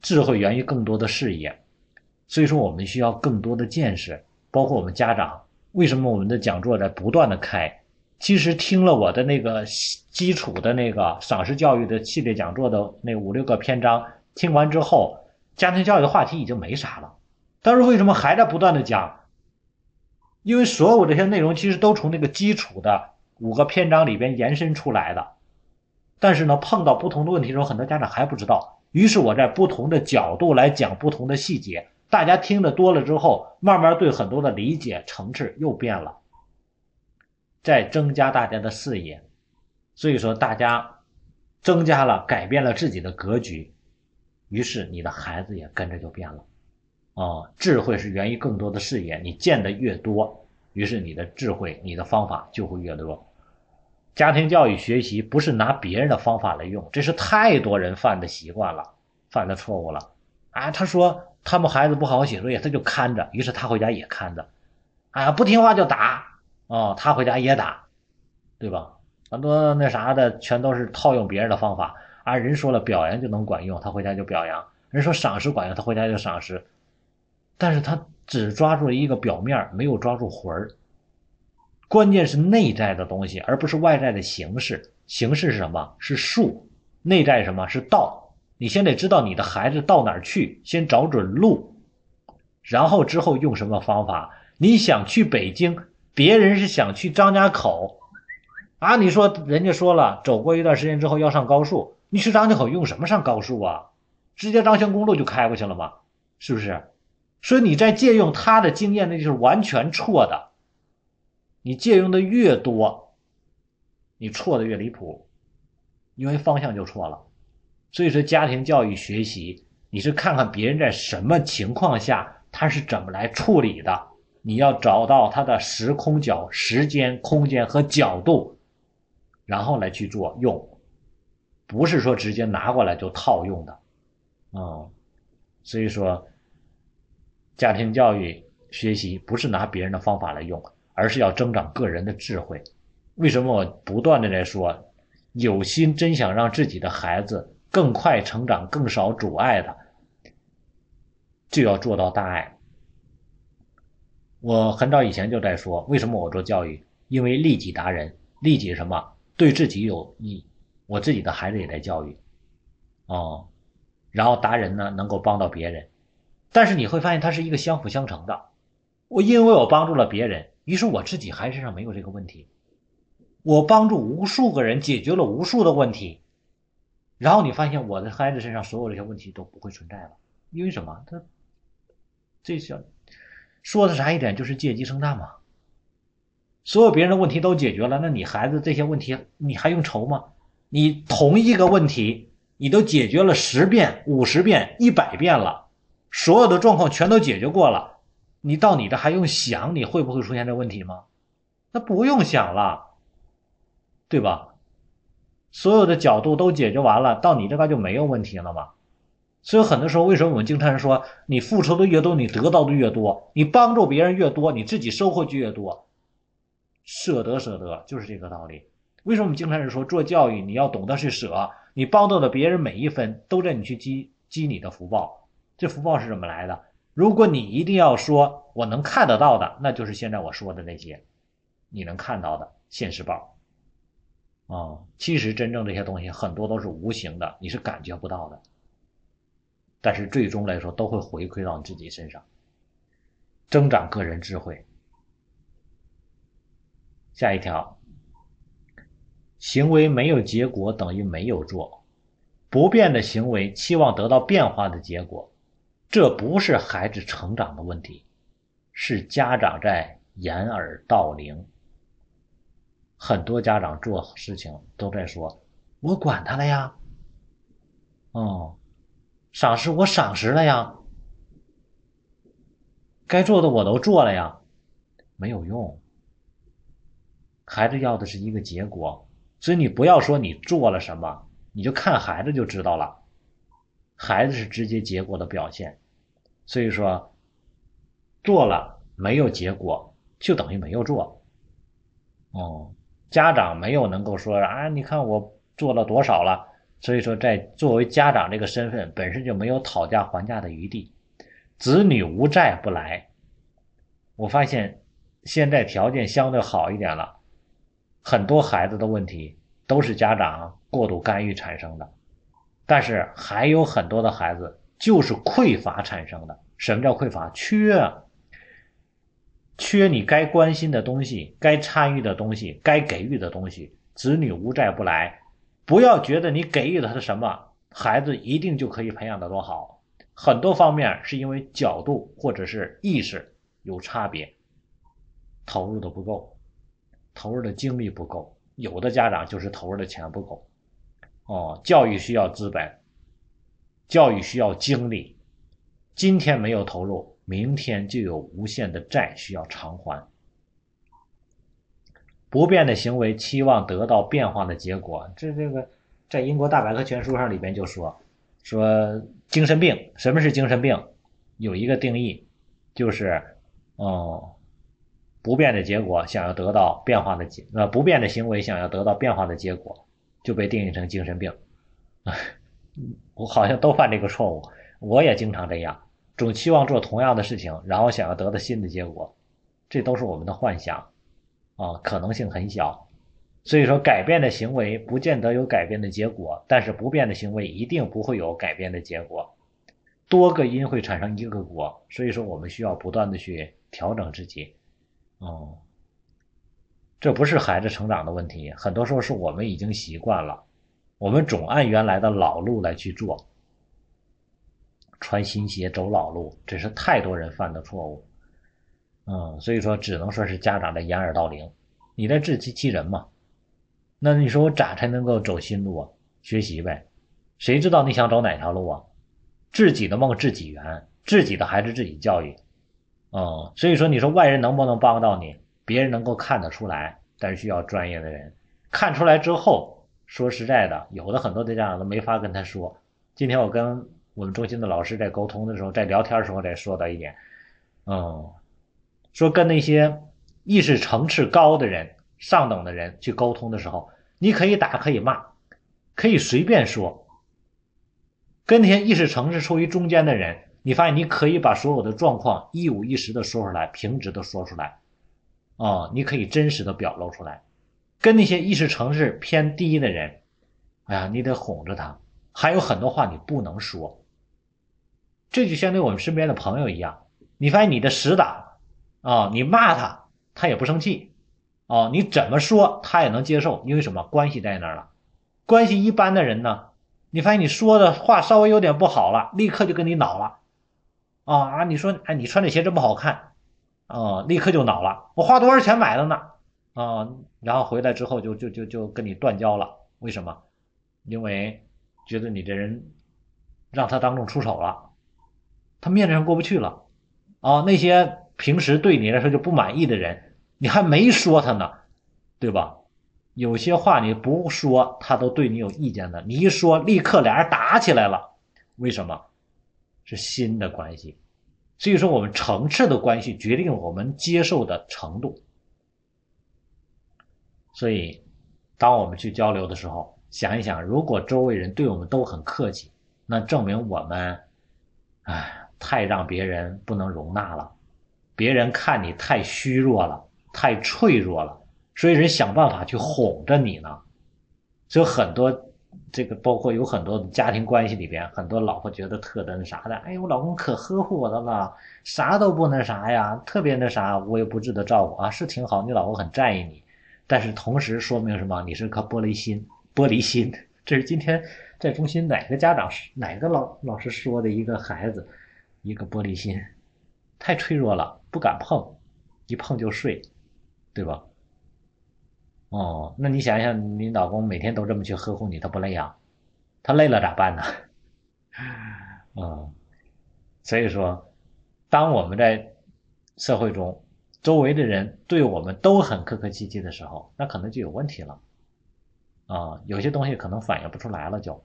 智慧源于更多的视野，所以说我们需要更多的见识。包括我们家长，为什么我们的讲座在不断的开？其实听了我的那个基础的那个赏识教育的系列讲座的那五六个篇章，听完之后，家庭教育的话题已经没啥了。但是为什么还在不断的讲？因为所有这些内容其实都从那个基础的五个篇章里边延伸出来的。但是呢，碰到不同的问题时候，很多家长还不知道。于是我在不同的角度来讲不同的细节，大家听的多了之后，慢慢对很多的理解层次又变了，在增加大家的视野。所以说，大家增加了，改变了自己的格局，于是你的孩子也跟着就变了。啊，智慧是源于更多的视野，你见的越多，于是你的智慧、你的方法就会越多。家庭教育学习不是拿别人的方法来用，这是太多人犯的习惯了，犯的错误了。啊，他说他们孩子不好好写作业，他就看着，于是他回家也看着。啊，不听话就打，哦，他回家也打，对吧？很多那啥的全都是套用别人的方法。啊，人说了表扬就能管用，他回家就表扬；人说赏识管用，他回家就赏识。但是他只抓住了一个表面，没有抓住魂儿。关键是内在的东西，而不是外在的形式。形式是什么？是术。内在什么是道？你先得知道你的孩子到哪儿去，先找准路，然后之后用什么方法。你想去北京，别人是想去张家口，啊，你说人家说了，走过一段时间之后要上高速，你去张家口用什么上高速啊？直接张泉公路就开过去了吗？是不是？所以你在借用他的经验，那就是完全错的。你借用的越多，你错的越离谱，因为方向就错了。所以说，家庭教育学习，你是看看别人在什么情况下他是怎么来处理的，你要找到他的时空角、时间、空间和角度，然后来去做用，不是说直接拿过来就套用的。啊，所以说，家庭教育学习不是拿别人的方法来用。而是要增长个人的智慧。为什么我不断的在说，有心真想让自己的孩子更快成长、更少阻碍的，就要做到大爱。我很早以前就在说，为什么我做教育？因为利己达人，利己什么？对自己有益，我自己的孩子也在教育，哦，然后达人呢，能够帮到别人。但是你会发现，它是一个相辅相成的。我因为我帮助了别人。于是我自己孩子身上没有这个问题，我帮助无数个人解决了无数的问题，然后你发现我的孩子身上所有这些问题都不会存在了，因为什么？他这小说的啥一点就是借鸡生蛋嘛。所有别人的问题都解决了，那你孩子这些问题你还用愁吗？你同一个问题你都解决了十遍、五十遍、一百遍了，所有的状况全都解决过了。你到你的还用想你会不会出现这问题吗？那不用想了，对吧？所有的角度都解决完了，到你这边就没有问题了吗？所以很多时候，为什么我们经常说，你付出的越多，你得到的越多；你帮助别人越多，你自己收获就越多。舍得舍得，就是这个道理。为什么我们经常是说做教育，你要懂得去舍？你帮到的别人每一分，都在你去积积你的福报。这福报是怎么来的？如果你一定要说我能看得到的，那就是现在我说的那些，你能看到的现实报啊。其实真正这些东西很多都是无形的，你是感觉不到的。但是最终来说都会回馈到你自己身上，增长个人智慧。下一条，行为没有结果等于没有做，不变的行为期望得到变化的结果。这不是孩子成长的问题，是家长在掩耳盗铃。很多家长做事情都在说：“我管他了呀。”哦，赏识我赏识了呀，该做的我都做了呀，没有用。孩子要的是一个结果，所以你不要说你做了什么，你就看孩子就知道了。孩子是直接结果的表现，所以说做了没有结果，就等于没有做。哦，家长没有能够说啊，你看我做了多少了。所以说，在作为家长这个身份，本身就没有讨价还价的余地。子女无债不来。我发现现在条件相对好一点了，很多孩子的问题都是家长过度干预产生的，但是还有很多的孩子就是匮乏产生的。什么叫匮乏？缺，缺你该关心的东西，该参与的东西，该给予的东西。子女无债不来。不要觉得你给予了他的什么，孩子一定就可以培养得多好。很多方面是因为角度或者是意识有差别，投入的不够，投入的精力不够。有的家长就是投入的钱不够。哦，教育需要资本，教育需要精力。今天没有投入，明天就有无限的债需要偿还。不变的行为期望得到变化的结果，这这个在英国大百科全书上里边就说说精神病，什么是精神病？有一个定义，就是哦，不变的结果想要得到变化的结，呃，不变的行为想要得到变化的结果，就被定义成精神病。我好像都犯这个错误，我也经常这样，总期望做同样的事情，然后想要得到新的结果，这都是我们的幻想。啊，可能性很小，所以说改变的行为不见得有改变的结果，但是不变的行为一定不会有改变的结果。多个因会产生一个果，所以说我们需要不断的去调整自己。哦，这不是孩子成长的问题，很多时候是我们已经习惯了，我们总按原来的老路来去做，穿新鞋走老路，这是太多人犯的错误。嗯，所以说只能说是家长的掩耳盗铃，你在自欺欺人嘛？那你说我咋才能够走新路啊？学习呗，谁知道你想走哪条路啊？自己的梦自己圆，自己的孩子自己教育。嗯，所以说你说外人能不能帮到你？别人能够看得出来，但是需要专业的人看出来之后，说实在的，有的很多的家长都没法跟他说。今天我跟我们中心的老师在沟通的时候，在聊天的时候再说到一点，嗯。说跟那些意识层次高的人、上等的人去沟通的时候，你可以打，可以骂，可以随便说。跟那些意识层次处于中间的人，你发现你可以把所有的状况一五一十的说出来，平直的说出来，啊，你可以真实的表露出来。跟那些意识层次偏低的人，哎呀，你得哄着他，还有很多话你不能说。这就相当于我们身边的朋友一样，你发现你的死党。啊，你骂他，他也不生气，哦，你怎么说他也能接受，因为什么关系在那儿了？关系一般的人呢，你发现你说的话稍微有点不好了，立刻就跟你恼了，啊啊，你说哎，你穿这鞋真不好看，啊，立刻就恼了，我花多少钱买的呢？啊，然后回来之后就就就就跟你断交了，为什么？因为觉得你这人让他当众出丑了，他面子上过不去了，啊，那些。平时对你来说就不满意的人，你还没说他呢，对吧？有些话你不说，他都对你有意见的。你一说，立刻俩人打起来了。为什么？是新的关系。所以说，我们层次的关系决定我们接受的程度。所以，当我们去交流的时候，想一想，如果周围人对我们都很客气，那证明我们，哎，太让别人不能容纳了。别人看你太虚弱了，太脆弱了，所以人想办法去哄着你呢。所以很多这个，包括有很多家庭关系里边，很多老婆觉得特的那啥的，哎，我老公可呵护我的了，啥都不那啥呀，特别那啥，我也不值得照顾啊，是挺好，你老公很在意你，但是同时说明什么？你是颗玻璃心，玻璃心。这是今天在中心哪个家长哪个老老师说的一个孩子，一个玻璃心。太脆弱了，不敢碰，一碰就碎，对吧？哦，那你想想，你老公每天都这么去呵护你，他不累啊？他累了咋办呢？啊，所以说，当我们在社会中，周围的人对我们都很客客气气的时候，那可能就有问题了。啊，有些东西可能反映不出来了。就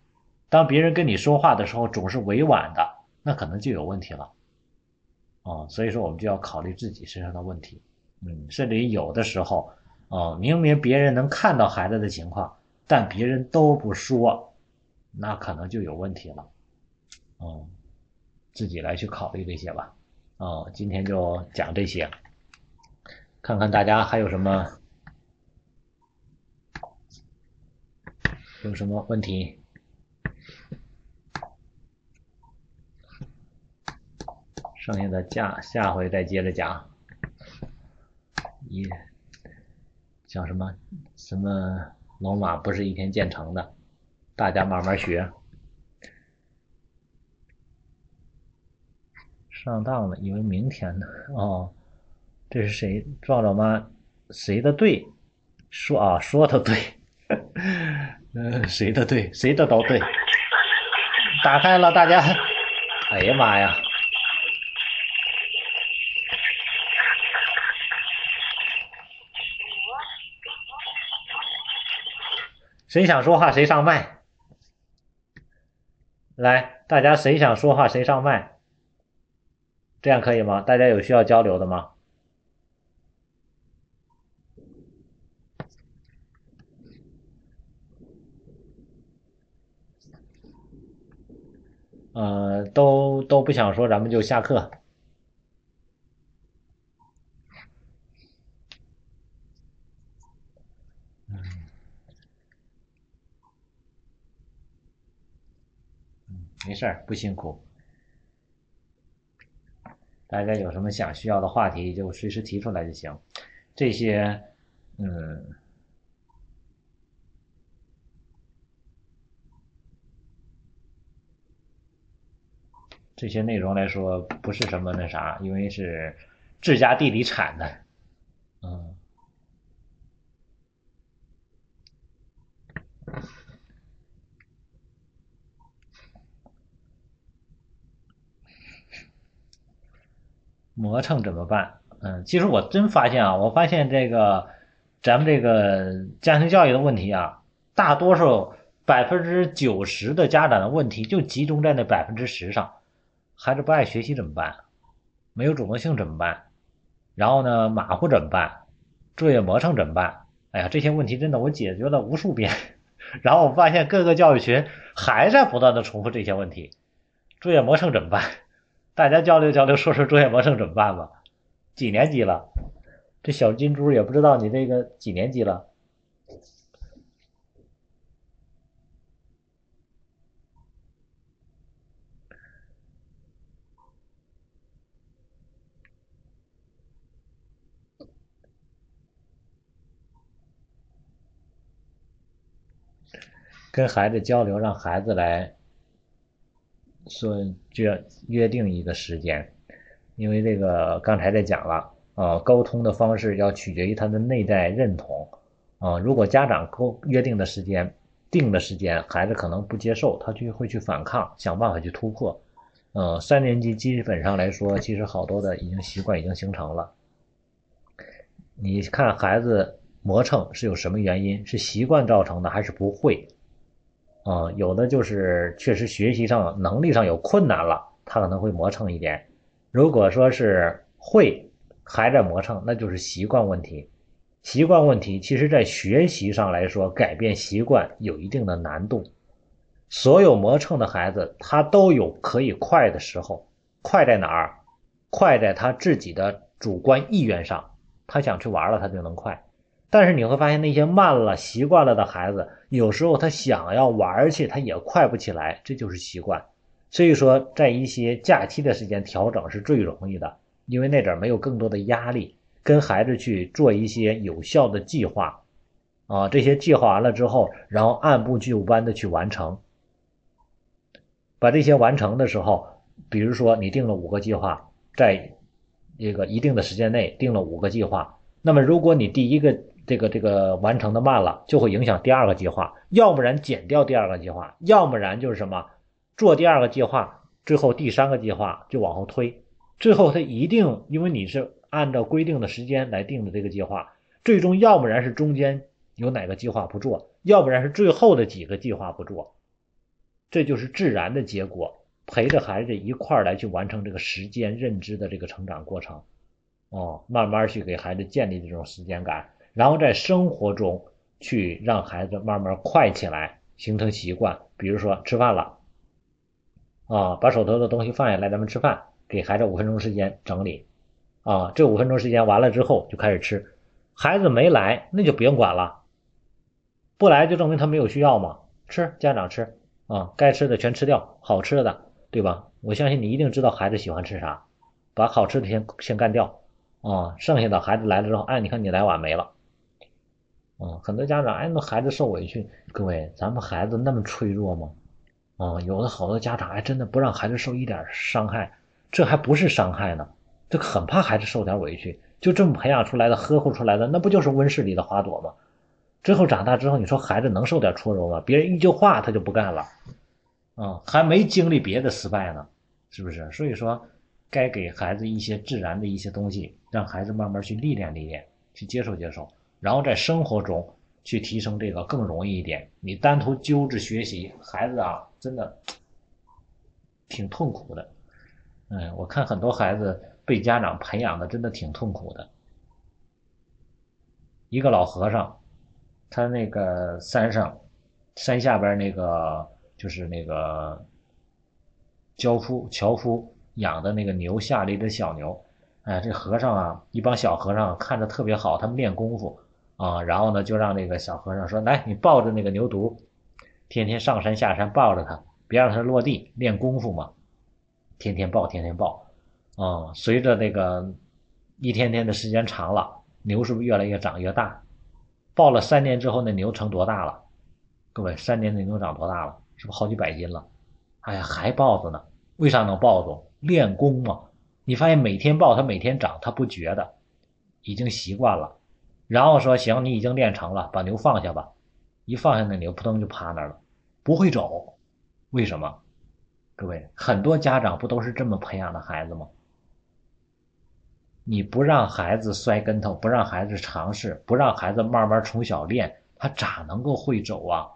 当别人跟你说话的时候总是委婉的，那可能就有问题了。啊，所以说我们就要考虑自己身上的问题。嗯，甚至于有的时候，啊，明明别人能看到孩子的情况，但别人都不说，那可能就有问题了。嗯，自己来去考虑这些吧。哦，今天就讲这些，看看大家还有什么有什么问题，剩下的下下回再接着讲。一讲什么什么龙马不是一天建成的，大家慢慢学。上当了，以为明天呢？哦，这是谁？壮壮妈，谁的对？说啊，说的对。嗯，谁的对？谁的都对。打开了，大家。哎呀妈呀！谁想说话谁上麦。来，大家谁想说话谁上麦。这样可以吗？大家有需要交流的吗？呃，都都不想说，咱们就下课。嗯，没事儿，不辛苦。大家有什么想需要的话题，就随时提出来就行。这些，嗯，这些内容来说不是什么那啥，因为是自家地里产的，嗯。磨蹭怎么办？嗯，其实我真发现啊，我发现这个咱们这个家庭教育的问题啊，大多数百分之九十的家长的问题就集中在那百分之十上。孩子不爱学习怎么办？没有主动性怎么办？然后呢，马虎怎么办？作业磨蹭怎么办？哎呀，这些问题真的我解决了无数遍，然后我发现各个教育群还在不断的重复这些问题。作业磨蹭怎么办？大家交流交流，说说作业磨蹭怎么办吧？几年级了？这小金猪也不知道你这个几年级了。跟孩子交流，让孩子来。说就要约定一个时间，因为这个刚才在讲了啊，沟通的方式要取决于他的内在认同啊。如果家长沟约定的时间定的时间，孩子可能不接受，他就会去反抗，想办法去突破。嗯，三年级基本上来说，其实好多的已经习惯已经形成了。你看孩子磨蹭是有什么原因？是习惯造成的，还是不会？啊，有的就是确实学习上能力上有困难了，他可能会磨蹭一点。如果说是会还在磨蹭，那就是习惯问题。习惯问题，其实在学习上来说，改变习惯有一定的难度。所有磨蹭的孩子，他都有可以快的时候。快在哪儿？快在他自己的主观意愿上，他想去玩了，他就能快。但是你会发现，那些慢了、习惯了的孩子，有时候他想要玩去，他也快不起来，这就是习惯。所以说，在一些假期的时间调整是最容易的，因为那点没有更多的压力，跟孩子去做一些有效的计划，啊，这些计划完了之后，然后按部就班的去完成。把这些完成的时候，比如说你定了五个计划，在一个一定的时间内定了五个计划，那么如果你第一个。这个这个完成的慢了，就会影响第二个计划，要不然减掉第二个计划，要不然就是什么，做第二个计划最后第三个计划就往后推，最后他一定因为你是按照规定的时间来定的这个计划，最终要不然是中间有哪个计划不做，要不然是最后的几个计划不做，这就是自然的结果。陪着孩子一块儿来去完成这个时间认知的这个成长过程，哦，慢慢去给孩子建立这种时间感，然后在生活中去让孩子慢慢快起来，形成习惯。比如说吃饭了，啊，把手头的东西放下来，咱们吃饭，给孩子五分钟时间整理，啊，这五分钟时间完了之后就开始吃。孩子没来，那就不用管了，不来就证明他没有需要嘛，吃，家长吃，啊，该吃的全吃掉，好吃的。对吧？我相信你一定知道孩子喜欢吃啥，把好吃的先先干掉啊，剩下的孩子来了之后，哎，你看你来晚没了，啊，很多家长哎，那孩子受委屈，各位，咱们孩子那么脆弱吗？啊，有的好多家长哎，真的不让孩子受一点伤害，这还不是伤害呢，这很怕孩子受点委屈，就这么培养出来的、呵护出来的，那不就是温室里的花朵吗？最后长大之后，你说孩子能受点挫折吗？别人一句话他就不干了。啊，还没经历别的失败呢，是不是？所以说，该给孩子一些自然的一些东西，让孩子慢慢去历练历练，去接受接受，然后在生活中去提升这个更容易一点。你单独揪着学习，孩子啊，真的挺痛苦的。嗯，我看很多孩子被家长培养的真的挺痛苦的。一个老和尚，他那个山上山下边那个。就是那个樵夫樵夫养的那个牛下了一只小牛，哎，这和尚啊，一帮小和尚看着特别好，他们练功夫啊，然后呢，就让那个小和尚说：“来，你抱着那个牛犊，天天上山下山抱着它，别让它落地，练功夫嘛。天天抱，天天抱，啊，随着那个一天天的时间长了，牛是不是越来越长越大？抱了三年之后，那牛成多大了？各位，三年那牛长多大了？是不是好几百斤了？哎呀，还抱着呢？为啥能抱着？练功嘛。你发现每天抱它，每天长，它不觉得，已经习惯了。然后说行，你已经练成了，把牛放下吧。一放下，那牛扑通就趴那儿了，不会走。为什么？各位，很多家长不都是这么培养的孩子吗？你不让孩子摔跟头，不让孩子尝试，不让孩子慢慢从小练，他咋能够会走啊？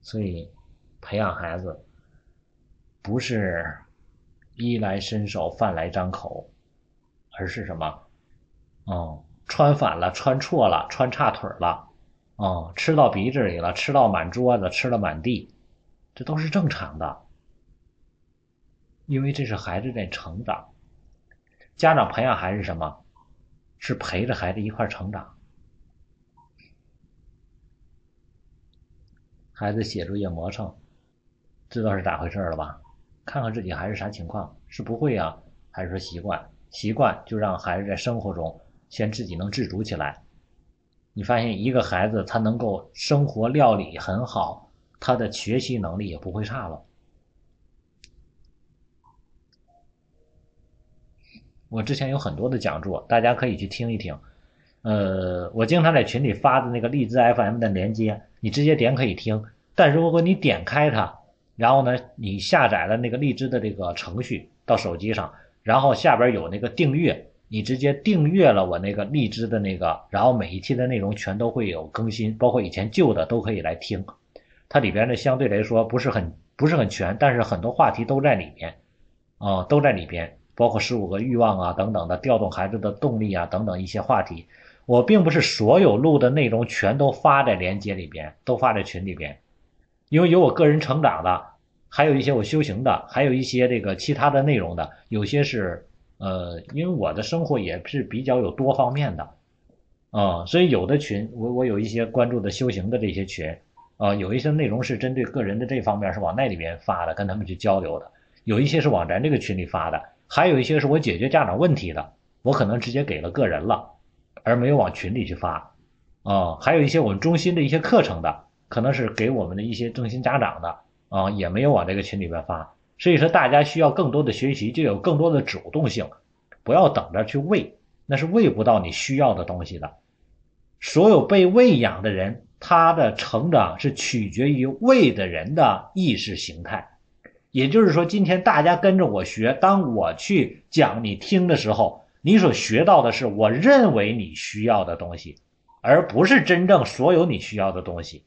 所以，培养孩子不是衣来伸手、饭来张口，而是什么？哦，穿反了、穿错了、穿差腿了，哦，吃到鼻子里了、吃到满桌子、吃了满地，这都是正常的，因为这是孩子在成长。家长培养孩子什么？是陪着孩子一块成长。孩子写作业磨蹭，知道是咋回事了吧？看看自己孩子啥情况，是不会啊，还是说习惯？习惯就让孩子在生活中先自己能自主起来。你发现一个孩子他能够生活料理很好，他的学习能力也不会差了。我之前有很多的讲座，大家可以去听一听。呃，我经常在群里发的那个荔枝 FM 的连接。你直接点可以听，但如果你点开它，然后呢，你下载了那个荔枝的这个程序到手机上，然后下边有那个订阅，你直接订阅了我那个荔枝的那个，然后每一期的内容全都会有更新，包括以前旧的都可以来听。它里边呢相对来说不是很不是很全，但是很多话题都在里面，啊，都在里边，包括十五个欲望啊等等的，调动孩子的动力啊等等一些话题。我并不是所有录的内容全都发在链接里边，都发在群里边，因为有我个人成长的，还有一些我修行的，还有一些这个其他的内容的，有些是呃，因为我的生活也是比较有多方面的，啊，所以有的群我我有一些关注的修行的这些群，啊，有一些内容是针对个人的这方面是往那里边发的，跟他们去交流的，有一些是往咱这个群里发的，还有一些是我解决家长问题的，我可能直接给了个人了。而没有往群里去发，啊，还有一些我们中心的一些课程的，可能是给我们的一些中心家长的，啊，也没有往这个群里边发。所以说，大家需要更多的学习，就有更多的主动性，不要等着去喂，那是喂不到你需要的东西的。所有被喂养的人，他的成长是取决于喂的人的意识形态。也就是说，今天大家跟着我学，当我去讲你听的时候，你所学到的是我认为你需要的东西，而不是真正所有你需要的东西。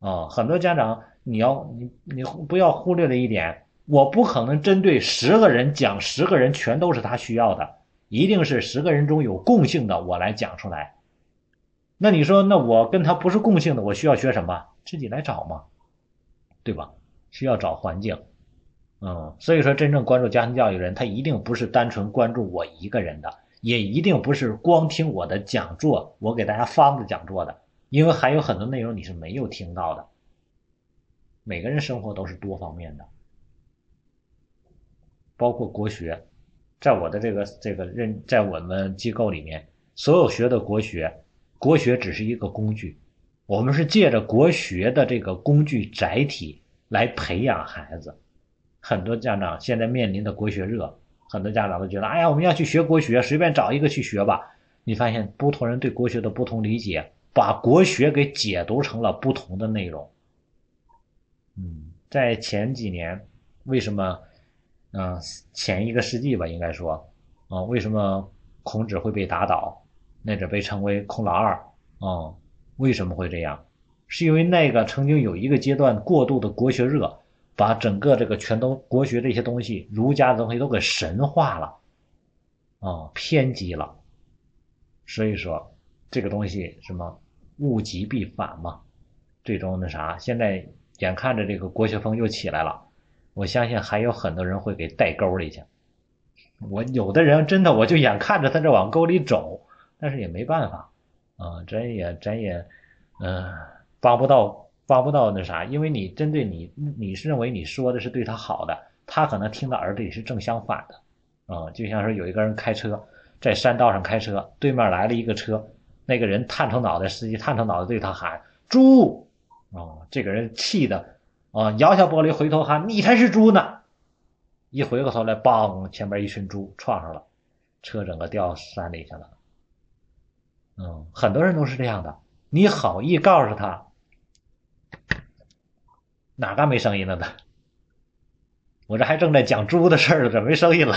啊，很多家长，你要你你不要忽略了一点，我不可能针对十个人讲十个人全都是他需要的，一定是十个人中有共性的，我来讲出来。那你说，那我跟他不是共性的，我需要学什么？自己来找嘛，对吧？需要找环境，嗯，所以说真正关注家庭教育的人，他一定不是单纯关注我一个人的，也一定不是光听我的讲座，我给大家方子讲座的，因为还有很多内容你是没有听到的。每个人生活都是多方面的，包括国学，在我的这个这个认，在我们机构里面，所有学的国学，国学只是一个工具，我们是借着国学的这个工具载体。来培养孩子，很多家长现在面临的国学热，很多家长都觉得，哎呀，我们要去学国学，随便找一个去学吧。你发现不同人对国学的不同理解，把国学给解读成了不同的内容。嗯，在前几年，为什么，嗯，前一个世纪吧，应该说，啊，为什么孔子会被打倒，那者被称为孔老二，啊，为什么会这样？是因为那个曾经有一个阶段过度的国学热，把整个这个全都国学这些东西、儒家的东西都给神化了，啊，偏激了。所以说这个东西什么物极必反嘛，最终那啥，现在眼看着这个国学风又起来了，我相信还有很多人会给带沟里去。我有的人真的我就眼看着他这往沟里走，但是也没办法啊，咱也咱也嗯。帮不到，帮不到那啥，因为你针对你，你是认为你说的是对他好的，他可能听到耳朵里是正相反的，啊，就像是有一个人开车在山道上开车，对面来了一个车，那个人探头脑袋，司机探头脑袋对他喊猪，啊，这个人气的啊，摇下玻璃回头喊你才是猪呢，一回过头来，梆，前面一群猪撞上了，车整个掉山里去了，嗯，很多人都是这样的，你好意告诉他。哪嘎没声音了呢？我这还正在讲猪的事儿呢，怎么没声音了？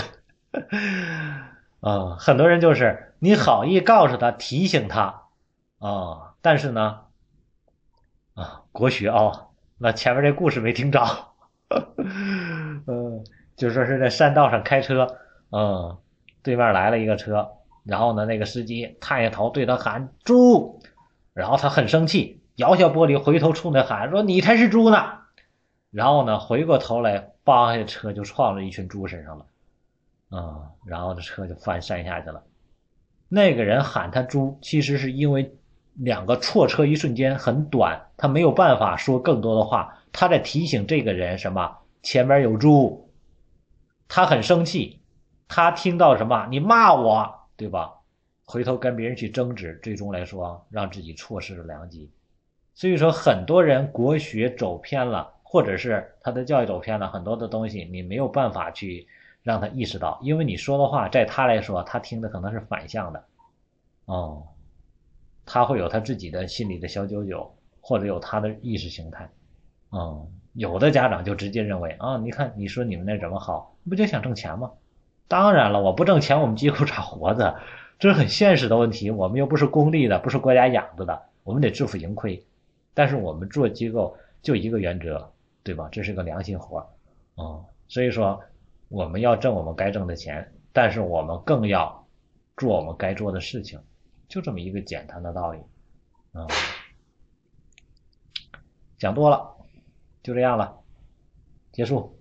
啊，很多人就是你好意告诉他，提醒他啊，但是呢，啊，国学啊，那前面这故事没听着，嗯，就说是在山道上开车，嗯，对面来了一个车，然后呢，那个司机探下头对他喊猪，然后他很生气，摇下玻璃回头冲他喊说：“你才是猪呢！”然后呢，回过头来，扒下车就撞了一群猪身上了，嗯，然后这车就翻山下去了。那个人喊他猪，其实是因为两个错车一瞬间很短，他没有办法说更多的话，他在提醒这个人什么？前面有猪，他很生气，他听到什么？你骂我，对吧？回头跟别人去争执，最终来说让自己错失了良机。所以说，很多人国学走偏了。或者是他的教育走偏了，很多的东西你没有办法去让他意识到，因为你说的话，在他来说，他听的可能是反向的，哦，他会有他自己的心里的小九九，或者有他的意识形态，嗯，有的家长就直接认为啊，你看你说你们那怎么好，不就想挣钱吗？当然了，我不挣钱，我们机构咋活着？这是很现实的问题，我们又不是公立的，不是国家养着的，我们得自负盈亏，但是我们做机构就一个原则。对吧？这是个良心活儿，啊，所以说我们要挣我们该挣的钱，但是我们更要做我们该做的事情，就这么一个简单的道理，啊，讲多了，就这样了，结束。